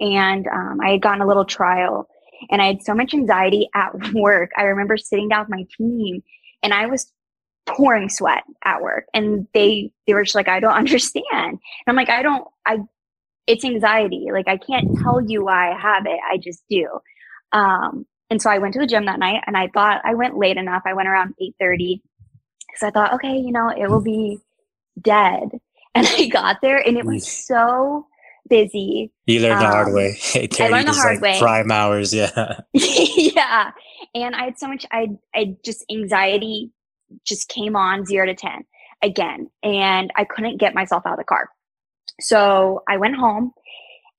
and um, I had gotten a little trial and I had so much anxiety at work. I remember sitting down with my team and I was pouring sweat at work and they they were just like I don't understand. And I'm like I don't I it's anxiety. Like I can't tell you why I have it. I just do. Um, and so I went to the gym that night and I thought I went late enough. I went around 8:30 because I thought, okay, you know, it will be dead. And I got there and it was so busy. You learned um, the hard um, way. I learned the hard like way. Prime hours, yeah. yeah. And I had so much I I just anxiety just came on 0 to 10 again and I couldn't get myself out of the car. So I went home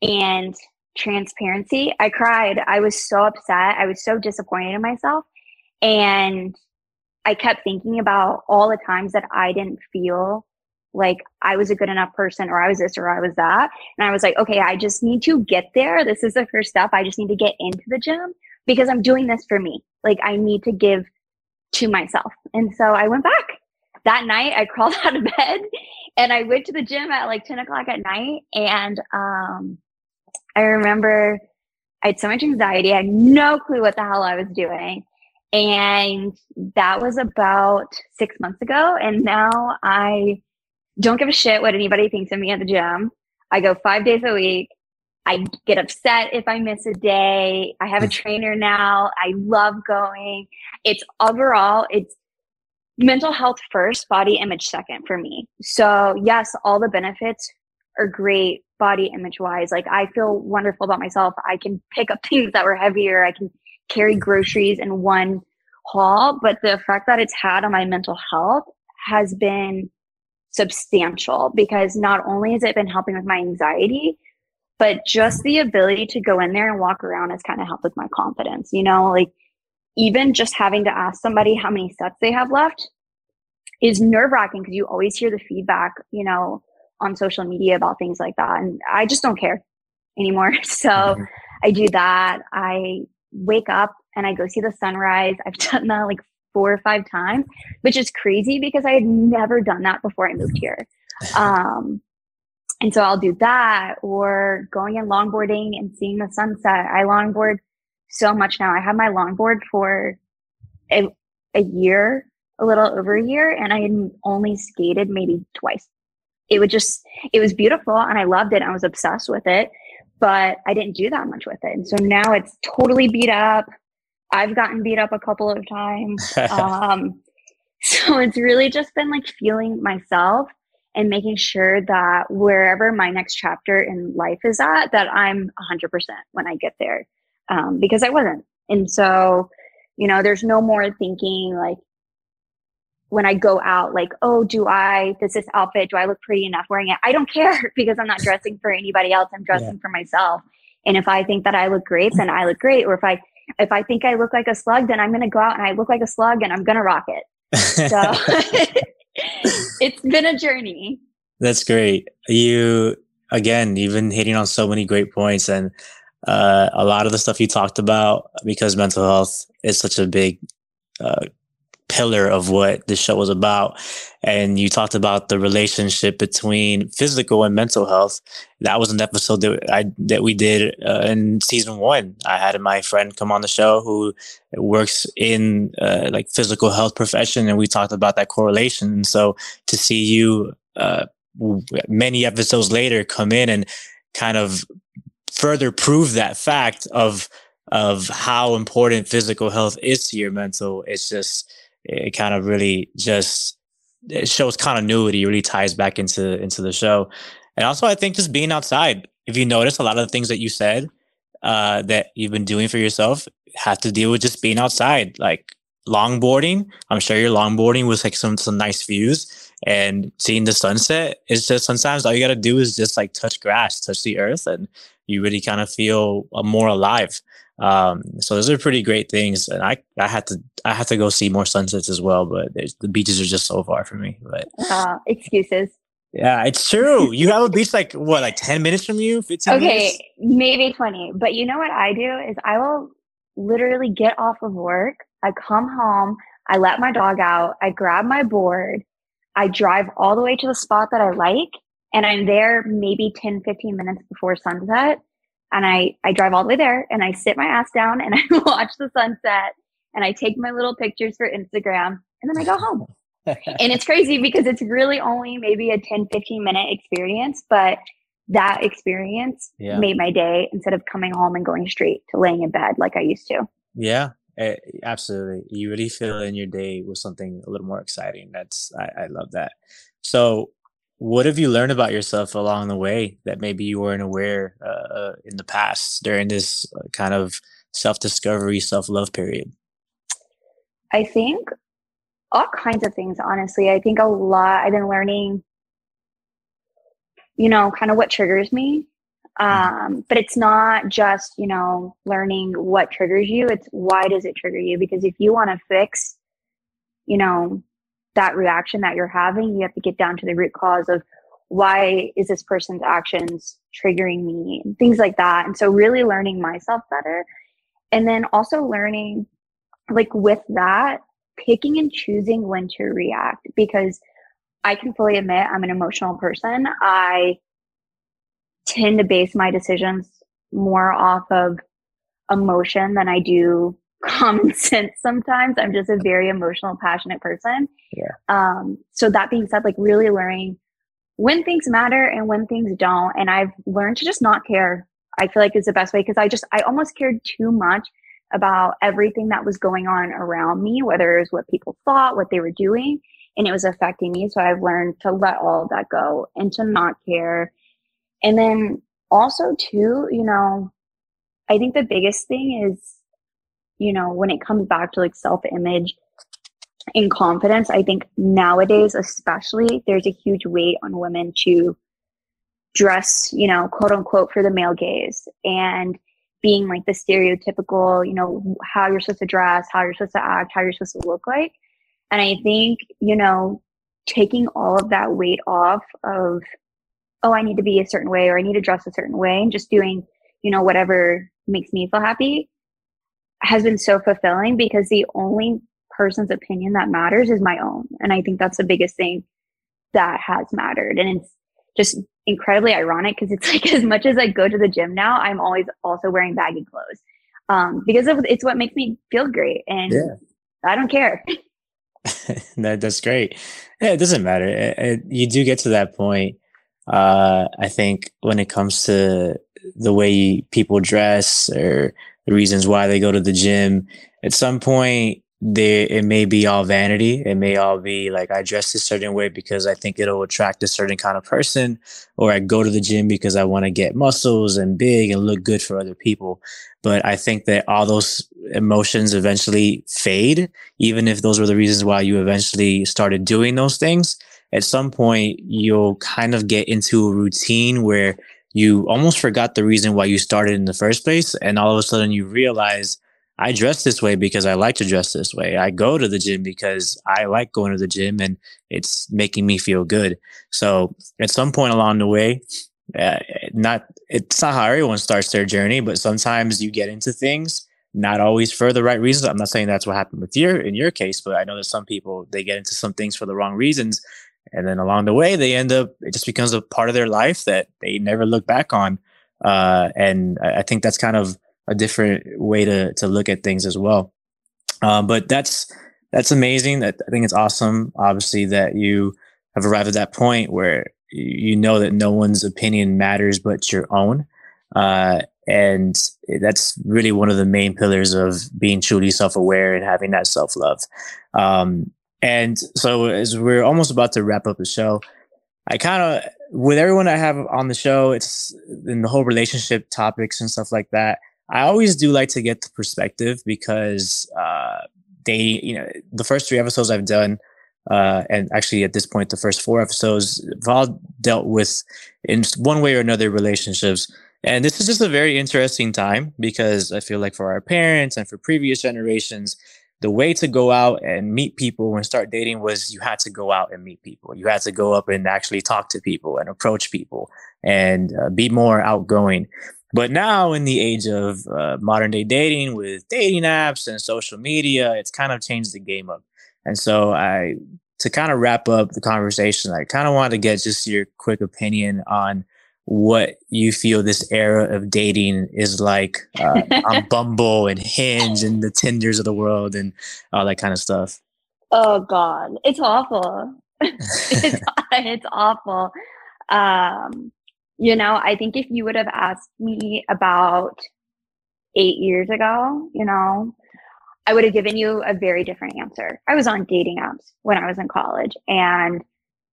and transparency, I cried. I was so upset. I was so disappointed in myself. And I kept thinking about all the times that I didn't feel like I was a good enough person or I was this or I was that. And I was like, okay, I just need to get there. This is the first step. I just need to get into the gym because I'm doing this for me. Like I need to give to myself. And so I went back that night. I crawled out of bed and I went to the gym at like 10 o'clock at night. And um, I remember I had so much anxiety. I had no clue what the hell I was doing. And that was about six months ago. And now I don't give a shit what anybody thinks of me at the gym. I go five days a week. I get upset if I miss a day. I have a hmm. trainer now. I love going. It's overall, it's mental health first, body image second for me. So, yes, all the benefits are great body image wise. Like, I feel wonderful about myself. I can pick up things that were heavier. I can carry groceries in one haul, but the effect that it's had on my mental health has been substantial because not only has it been helping with my anxiety, but just the ability to go in there and walk around has kind of helped with my confidence. You know, like even just having to ask somebody how many sets they have left is nerve wracking because you always hear the feedback, you know, on social media about things like that. And I just don't care anymore. So mm-hmm. I do that. I wake up and I go see the sunrise. I've done that like four or five times, which is crazy because I had never done that before I moved here. Um, and so I'll do that or going and longboarding and seeing the sunset. I longboard so much now. I have my longboard for a, a year, a little over a year, and I had only skated maybe twice. It would just, it was beautiful and I loved it. I was obsessed with it, but I didn't do that much with it. And so now it's totally beat up. I've gotten beat up a couple of times. um, so it's really just been like feeling myself and making sure that wherever my next chapter in life is at, that I'm 100% when I get there. Um, because I wasn't. And so, you know, there's no more thinking like when I go out, like, oh, do I, does this outfit, do I look pretty enough wearing it? I don't care because I'm not dressing for anybody else. I'm dressing yeah. for myself. And if I think that I look great, then I look great. Or if I if I think I look like a slug, then I'm going to go out and I look like a slug and I'm going to rock it. So it's been a journey. That's great. You, again, you've been hitting on so many great points and uh, a lot of the stuff you talked about because mental health is such a big uh, pillar of what this show was about. And you talked about the relationship between physical and mental health. That was an episode that I that we did uh, in season one. I had my friend come on the show who works in uh, like physical health profession, and we talked about that correlation. And so to see you uh, many episodes later come in and kind of further prove that fact of of how important physical health is to your mental, it's just it kind of really just it shows continuity, really ties back into into the show. And also, I think just being outside. If you notice, a lot of the things that you said uh, that you've been doing for yourself have to deal with just being outside. Like longboarding. I'm sure you're longboarding with like some some nice views and seeing the sunset. It's just sometimes all you gotta do is just like touch grass, touch the earth, and you really kind of feel uh, more alive. Um, so those are pretty great things, and I I had to I had to go see more sunsets as well, but the beaches are just so far from me. But uh, excuses. Yeah, it's true. You have a beach like what, like ten minutes from you? Fifteen. Okay, minutes? maybe twenty. But you know what I do is I will literally get off of work. I come home. I let my dog out. I grab my board. I drive all the way to the spot that I like, and I'm there maybe 10, 15 minutes before sunset and I, I drive all the way there and I sit my ass down and I watch the sunset and I take my little pictures for Instagram and then I go home. and it's crazy because it's really only maybe a 10, 15 minute experience, but that experience yeah. made my day instead of coming home and going straight to laying in bed like I used to. Yeah, eh, absolutely. You really fill in your day with something a little more exciting. That's, I, I love that. So what have you learned about yourself along the way that maybe you weren't aware uh, uh in the past during this uh, kind of self-discovery self-love period? I think all kinds of things honestly. I think a lot i've been learning you know kind of what triggers me mm-hmm. um, but it's not just you know learning what triggers you it's why does it trigger you? Because if you want to fix you know that reaction that you're having, you have to get down to the root cause of why is this person's actions triggering me and things like that. And so really learning myself better. And then also learning like with that, picking and choosing when to react because I can fully admit I'm an emotional person. I tend to base my decisions more off of emotion than I do common sense sometimes. I'm just a very emotional, passionate person. Yeah. Um, so that being said, like really learning when things matter and when things don't. And I've learned to just not care. I feel like is the best way because I just I almost cared too much about everything that was going on around me, whether it was what people thought, what they were doing, and it was affecting me. So I've learned to let all of that go and to not care. And then also too, you know, I think the biggest thing is you know, when it comes back to like self image and confidence, I think nowadays, especially, there's a huge weight on women to dress, you know, quote unquote, for the male gaze and being like the stereotypical, you know, how you're supposed to dress, how you're supposed to act, how you're supposed to look like. And I think, you know, taking all of that weight off of, oh, I need to be a certain way or I need to dress a certain way and just doing, you know, whatever makes me feel happy has been so fulfilling because the only person's opinion that matters is my own. And I think that's the biggest thing that has mattered. And it's just incredibly ironic because it's like as much as I go to the gym now, I'm always also wearing baggy clothes um, because of, it's what makes me feel great. And yeah. I don't care. that, that's great. Yeah, it doesn't matter. It, it, you do get to that point. Uh, I think when it comes to the way people dress or the reasons why they go to the gym. At some point, they it may be all vanity. It may all be like I dress a certain way because I think it'll attract a certain kind of person, or I go to the gym because I want to get muscles and big and look good for other people. But I think that all those emotions eventually fade, even if those were the reasons why you eventually started doing those things. At some point, you'll kind of get into a routine where you almost forgot the reason why you started in the first place. And all of a sudden you realize I dress this way because I like to dress this way. I go to the gym because I like going to the gym and it's making me feel good. So at some point along the way, uh, not it's not how everyone starts their journey, but sometimes you get into things not always for the right reasons. I'm not saying that's what happened with your in your case, but I know that some people they get into some things for the wrong reasons and then along the way they end up it just becomes a part of their life that they never look back on. Uh, and i think that's kind of a different way to to look at things as well. Um, but that's that's amazing that i think it's awesome obviously that you have arrived at that point where you know that no one's opinion matters but your own. Uh, and that's really one of the main pillars of being truly self-aware and having that self-love. Um, and so as we're almost about to wrap up the show, I kind of with everyone I have on the show, it's in the whole relationship topics and stuff like that. I always do like to get the perspective because uh, dating. You know, the first three episodes I've done, uh, and actually at this point, the first four episodes have all dealt with in one way or another relationships. And this is just a very interesting time because I feel like for our parents and for previous generations, the way to go out and meet people and start dating was you had to go out and meet people. You had to go up and actually talk to people and approach people and uh, be more outgoing. But now, in the age of uh, modern day dating with dating apps and social media, it's kind of changed the game up. And so, I to kind of wrap up the conversation, I kind of wanted to get just your quick opinion on what you feel this era of dating is like uh, on Bumble and Hinge and the Tinders of the world and all that kind of stuff. Oh God, it's awful. it's, it's awful. Um, you know, I think if you would have asked me about eight years ago, you know, I would have given you a very different answer. I was on dating apps when I was in college and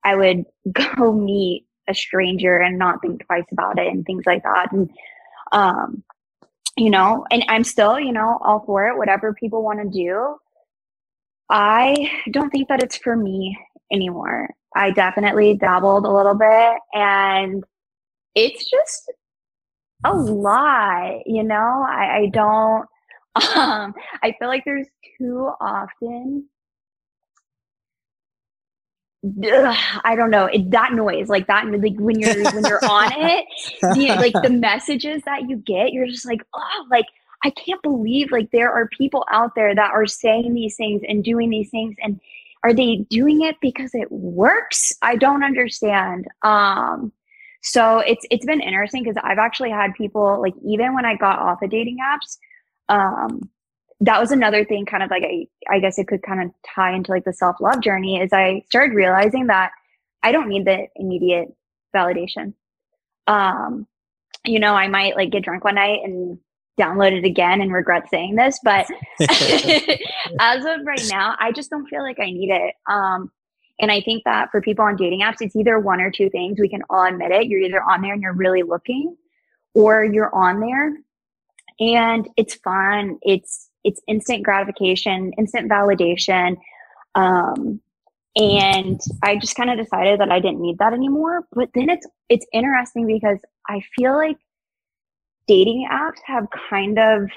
I would go meet a stranger and not think twice about it and things like that. And, um, you know, and I'm still, you know, all for it, whatever people want to do. I don't think that it's for me anymore. I definitely dabbled a little bit and it's just a lot, you know, I, I don't, um, I feel like there's too often Ugh, I don't know it, that noise like that like when you're when you're on it the, like the messages that you get you're just like oh like I can't believe like there are people out there that are saying these things and doing these things and are they doing it because it works? I don't understand um so it's it's been interesting because I've actually had people like even when I got off of dating apps um that was another thing kind of like I, I guess it could kind of tie into like the self-love journey is I started realizing that I don't need the immediate validation. Um, you know, I might like get drunk one night and download it again and regret saying this, but as of right now, I just don't feel like I need it. Um, and I think that for people on dating apps, it's either one or two things. We can all admit it. You're either on there and you're really looking, or you're on there and it's fun. It's it's instant gratification, instant validation. Um, and I just kind of decided that I didn't need that anymore. But then it's it's interesting because I feel like dating apps have kind of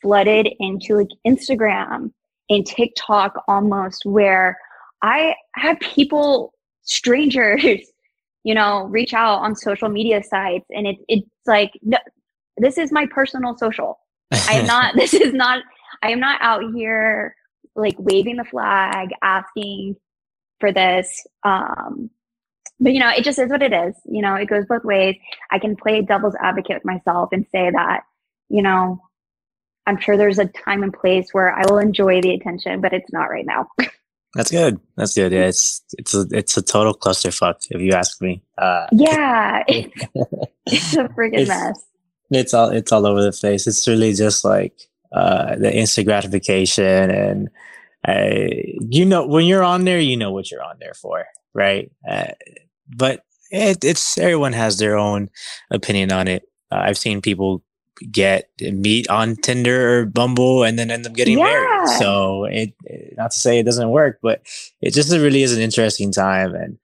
flooded into like Instagram and TikTok almost where I have people, strangers, you know, reach out on social media sites and it, it's like, no, this is my personal social. I am not, this is not, I am not out here like waving the flag, asking for this. Um, but you know, it just is what it is. You know, it goes both ways. I can play devil's advocate with myself and say that, you know, I'm sure there's a time and place where I will enjoy the attention, but it's not right now. That's good. That's good. Yeah, it's it's a it's a total clusterfuck if you ask me. Uh, yeah, it's, it's a freaking it's, mess it's all it's all over the place. It's really just like uh, the instant gratification, and uh, you know when you're on there, you know what you're on there for, right? Uh, but it, it's everyone has their own opinion on it. Uh, I've seen people get meet on Tinder or Bumble and then end up getting yeah. married. So it not to say it doesn't work, but it just really is an interesting time and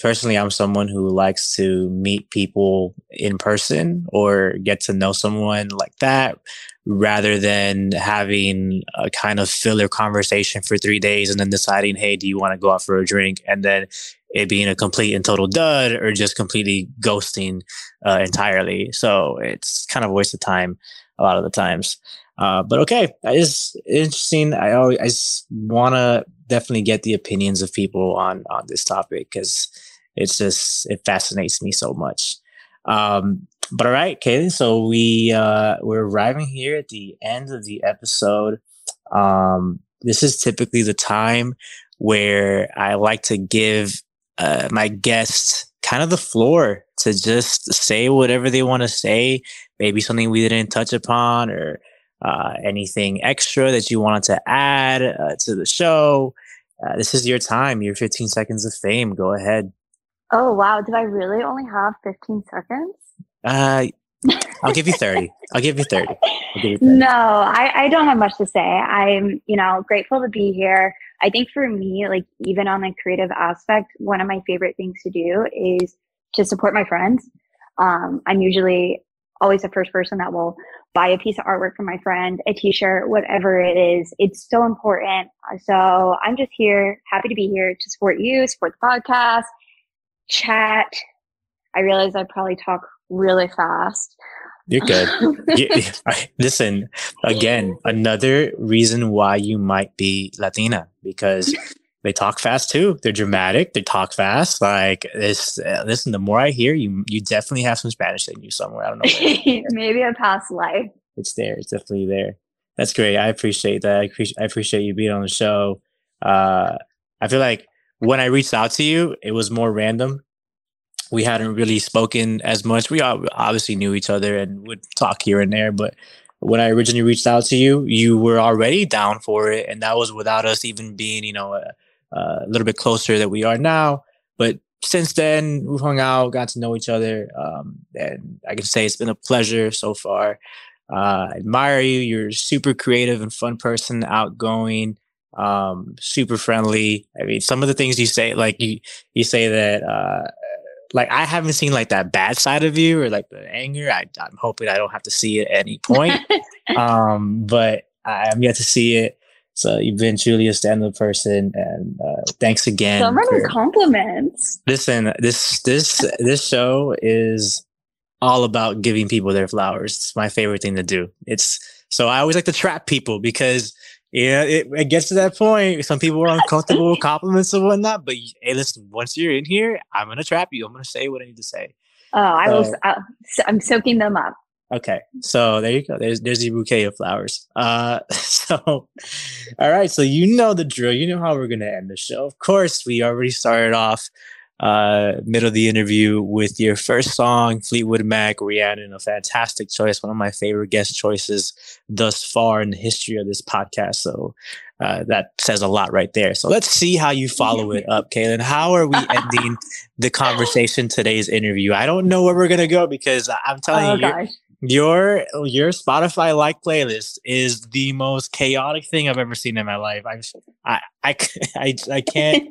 personally, I'm someone who likes to meet people in person or get to know someone like that rather than having a kind of filler conversation for three days and then deciding, hey, do you want to go out for a drink? And then it being a complete and total dud or just completely ghosting uh, entirely. So it's kind of a waste of time a lot of the times. Uh, but okay, it's interesting. I always I want to definitely get the opinions of people on on this topic because it's just it fascinates me so much. Um, but all right, Kaylin. So we uh, we're arriving here at the end of the episode. Um, this is typically the time where I like to give uh, my guests kind of the floor to just say whatever they want to say. Maybe something we didn't touch upon or uh, anything extra that you wanted to add uh, to the show. Uh, this is your time, your 15 seconds of fame. Go ahead. Oh, wow. Do I really only have 15 seconds? Uh, I'll give you 30. I'll give you 30. Give you 30. No, I, I don't have much to say. I'm, you know, grateful to be here. I think for me, like even on the creative aspect, one of my favorite things to do is to support my friends. Um, I'm usually always the first person that will buy a piece of artwork from my friend, a t-shirt, whatever it is. It's so important. So I'm just here, happy to be here to support you, support the podcast, chat. I realize I probably talk really fast. You're good. listen, again, another reason why you might be Latina because they talk fast too. They're dramatic. They talk fast. Like this. Uh, listen, the more I hear you, you definitely have some Spanish in you somewhere. I don't know. Maybe a past life. It's there. It's definitely there. That's great. I appreciate that. I appreciate. I appreciate you being on the show. Uh, I feel like when I reached out to you, it was more random. We hadn't really spoken as much. We obviously knew each other and would talk here and there, but when I originally reached out to you, you were already down for it, and that was without us even being, you know, a, uh, a little bit closer than we are now. But since then, we've hung out, got to know each other, um, and I can say it's been a pleasure so far. Uh, I admire you. You're super creative and fun person, outgoing, um, super friendly. I mean, some of the things you say, like you, you say that, uh, like I haven't seen like that bad side of you or like the anger. I, am hoping I don't have to see it at any point. um, but I'm yet to see it. So you've been truly a stand-up person, and uh, thanks again. So many for, compliments. Listen, this this this show is all about giving people their flowers. It's my favorite thing to do. It's so I always like to trap people because yeah, it, it gets to that point. Some people are uncomfortable with compliments and whatnot. But hey, listen, once you're in here, I'm gonna trap you. I'm gonna say what I need to say. Oh, I so, will. Uh, I'm soaking them up. Okay, so there you go. There's there's a bouquet of flowers. Uh, so all right, so you know the drill. You know how we're gonna end the show. Of course, we already started off uh middle of the interview with your first song, Fleetwood Mac, Rhiannon, a fantastic choice, one of my favorite guest choices thus far in the history of this podcast. So uh, that says a lot right there. So let's see how you follow it up, Kaylin. How are we ending the conversation today's interview? I don't know where we're gonna go because I'm telling oh, you, your your Spotify like playlist is the most chaotic thing I've ever seen in my life. I I I, I, I can't.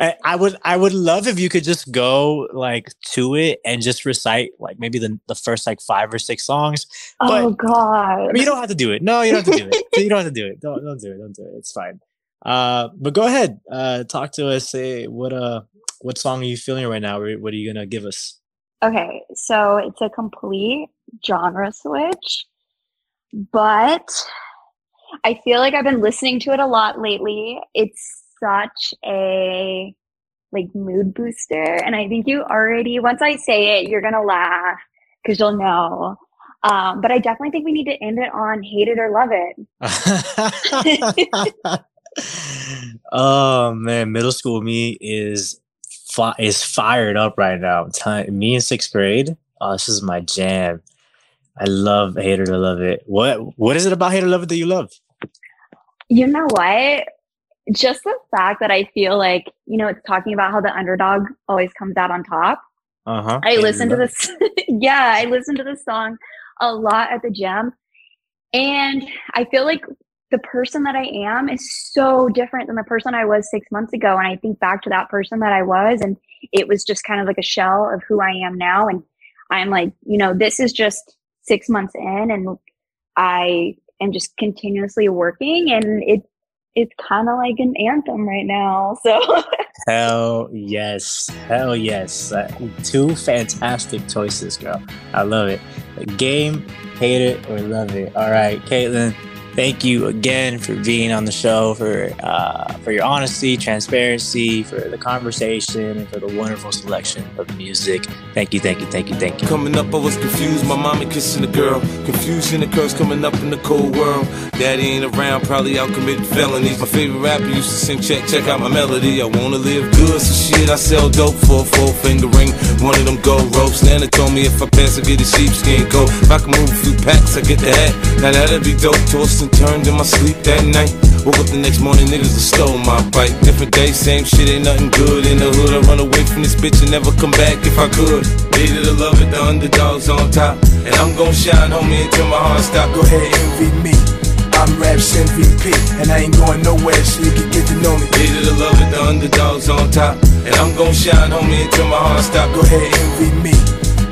I, I would I would love if you could just go like to it and just recite like maybe the, the first like five or six songs. But, oh God! I mean, you don't have to do it. No, you don't have to do it. you don't have to do it. Don't don't do it. Don't do it. It's fine. Uh, but go ahead. Uh, talk to us. Say what uh what song are you feeling right now? What are you gonna give us? Okay, so it's a complete genre switch, but I feel like I've been listening to it a lot lately. It's such a like mood booster, and I think you already once I say it, you're gonna laugh because you'll know. Um, but I definitely think we need to end it on hate it or love it. oh man, middle school me is fi- is fired up right now. me in sixth grade. Oh, this is my jam. I love Hate It or Love It. What what is it about Hate It or Love It that you love? You know what? Just the fact that I feel like, you know, it's talking about how the underdog always comes out on top. Uh-huh. I listen to this yeah, I listen to this song a lot at the gym. And I feel like the person that I am is so different than the person I was six months ago. And I think back to that person that I was, and it was just kind of like a shell of who I am now. And I'm like, you know, this is just six months in and I am just continuously working and it it's kind of like an anthem right now. So hell yes, hell yes, uh, two fantastic choices, girl. I love it. Game, hate it or love it. All right, Caitlin thank you again for being on the show, for uh, for your honesty, transparency, for the conversation, and for the wonderful selection of music. Thank you, thank you, thank you, thank you. Coming up, I was confused. My mommy kissing a girl. Confusion occurs coming up in the cold world. Daddy ain't around, probably out committing felonies. My favorite rapper used to sing, check, check out my melody. I wanna live good, so shit, I sell dope for a four finger ring. One of them gold ropes. Nana told me if I pass, I get a sheepskin coat. If I can move a few packs, I get the hat. Now that'd be dope. Tossed and turned in my sleep that night. Woke up the next morning, niggas have stole my bike. Different day, same shit, ain't nothing good. In the hood, I run away from this bitch and never come back if I could. Needed to love it, the underdogs on top. And I'm gon' shine, homie, until my heart stop. Go ahead, envy me. I'm Raps MVP, and I ain't going nowhere, so you can get to know me. Needed to love it, the underdogs on top. And I'm gon' shine, homie, until my heart stop. Go ahead, envy me.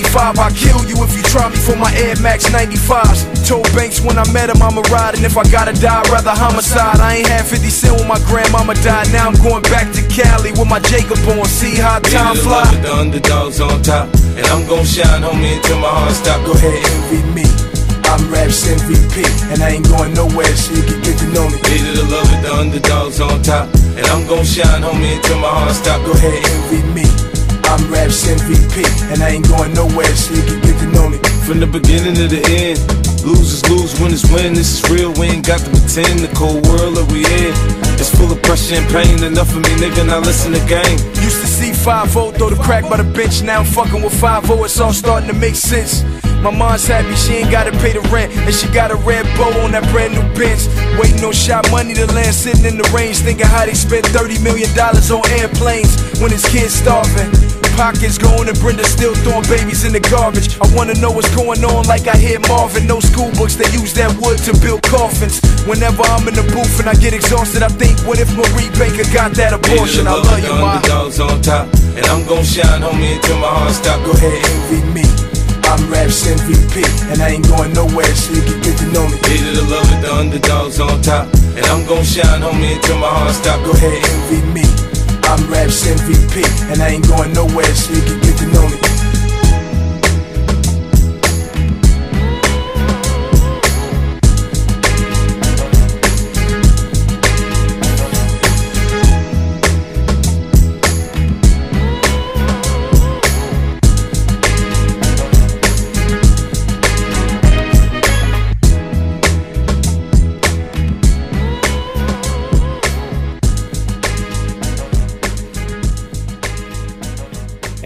95, I'll kill you if you try me for my Air Max 95s. Told Banks when I met him, I'ma ride, and if I gotta die, rather homicide. I ain't had 50 cent when my grandmama died. Now I'm going back to Cali with my Jacob on. See how time fly. it, the underdogs on top. And I'm gon' shine, homie, until my heart stop. Go ahead, envy me. I'm Raps MVP, and I ain't going nowhere, so you can get to know me. Needed to love with the underdogs on top. And I'm gon' shine, homie, until my heart stop. Go ahead, envy me. I'm Raps MVP, and I ain't going nowhere, so you can get to know me. From the beginning to the end, losers lose, winners win. This is real, we ain't got to pretend. The cold world that we in, it's full of pressure and pain. Enough of me, nigga, now listen to game. Used to see 5 throw the crack by the bench. Now I'm fucking with 5 it's all starting to make sense. My mom's happy she ain't gotta pay the rent, and she got a red bow on that brand new Benz. Waiting on shot money to land, sitting in the range, thinking how they spent 30 million dollars on airplanes when his kids starving. Pockets going and Brenda still throwing babies in the garbage. I wanna know what's going on, like I hear Marvin. No school books, they use that wood to build coffins. Whenever I'm in the booth and I get exhausted, I think, what if Marie Baker got that abortion? I love you, the ma. underdogs on top. And I'm gon' shine, homie, until my heart stop. Go ahead, envy me. I'm Raps MVP, and I ain't going nowhere, so you can get to know me. Needed to love it, the underdogs on top. And I'm gon' shine, homie, until my heart stop. Go ahead, envy me. I'm Raps MVP, and I ain't going nowhere, so you can get to know me.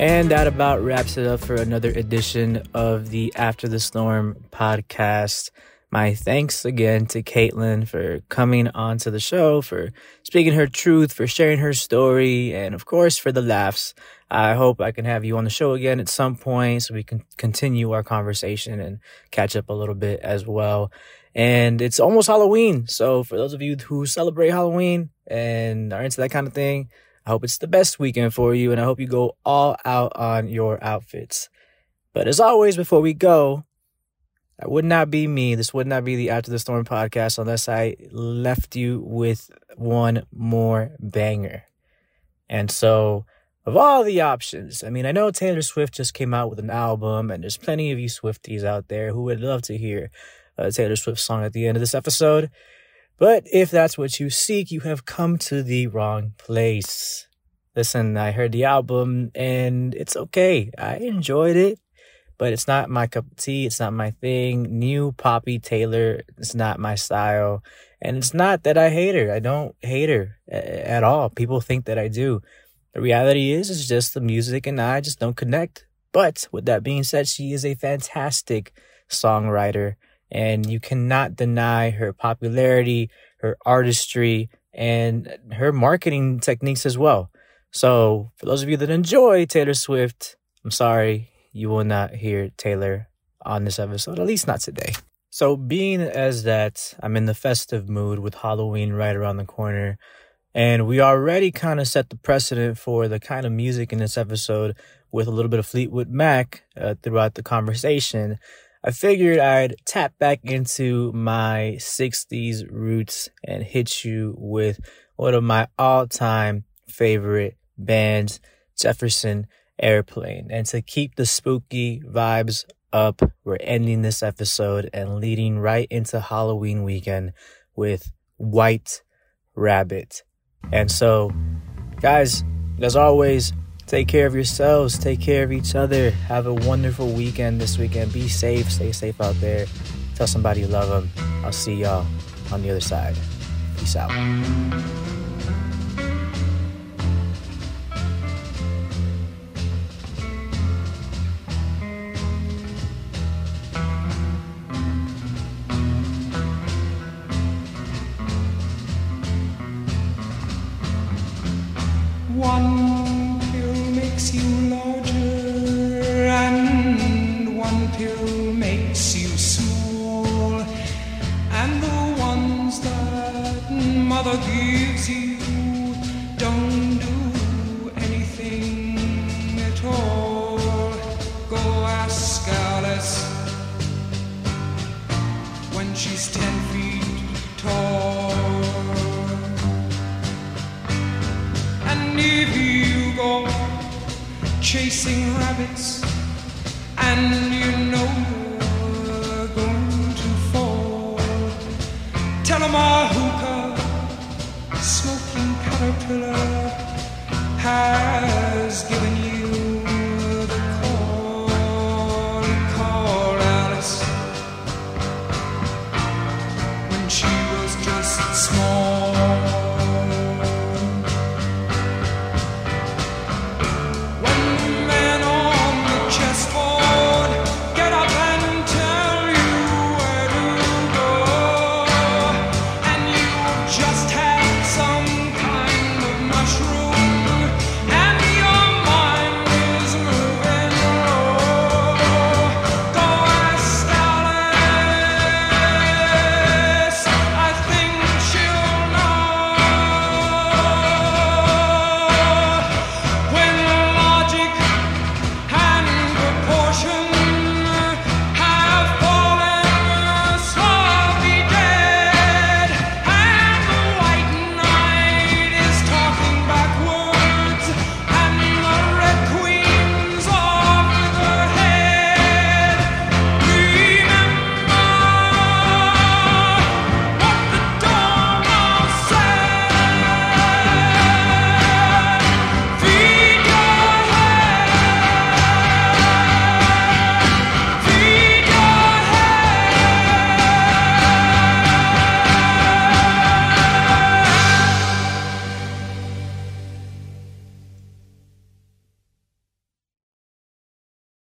And that about wraps it up for another edition of the After the Storm podcast. My thanks again to Caitlin for coming onto the show, for speaking her truth, for sharing her story, and of course for the laughs. I hope I can have you on the show again at some point so we can continue our conversation and catch up a little bit as well. And it's almost Halloween. So for those of you who celebrate Halloween and are into that kind of thing, I hope it's the best weekend for you and I hope you go all out on your outfits. But as always, before we go, that would not be me. This would not be the After the Storm podcast unless I left you with one more banger. And so, of all the options, I mean, I know Taylor Swift just came out with an album, and there's plenty of you Swifties out there who would love to hear a Taylor Swift song at the end of this episode. But if that's what you seek, you have come to the wrong place. Listen, I heard the album and it's okay. I enjoyed it, but it's not my cup of tea. It's not my thing. New Poppy Taylor, it's not my style. And it's not that I hate her. I don't hate her at all. People think that I do. The reality is, it's just the music and I just don't connect. But with that being said, she is a fantastic songwriter and you cannot deny her popularity, her artistry, and her marketing techniques as well. So, for those of you that enjoy Taylor Swift, I'm sorry you will not hear Taylor on this episode, at least not today. So, being as that I'm in the festive mood with Halloween right around the corner, and we already kind of set the precedent for the kind of music in this episode with a little bit of Fleetwood Mac uh, throughout the conversation. I figured I'd tap back into my 60s roots and hit you with one of my all time favorite bands, Jefferson Airplane. And to keep the spooky vibes up, we're ending this episode and leading right into Halloween weekend with White rabbit. And so, guys, as always, take care of yourselves, take care of each other. Have a wonderful weekend this weekend. Be safe, stay safe out there. Tell somebody you love them. I'll see y'all on the other side. Peace out.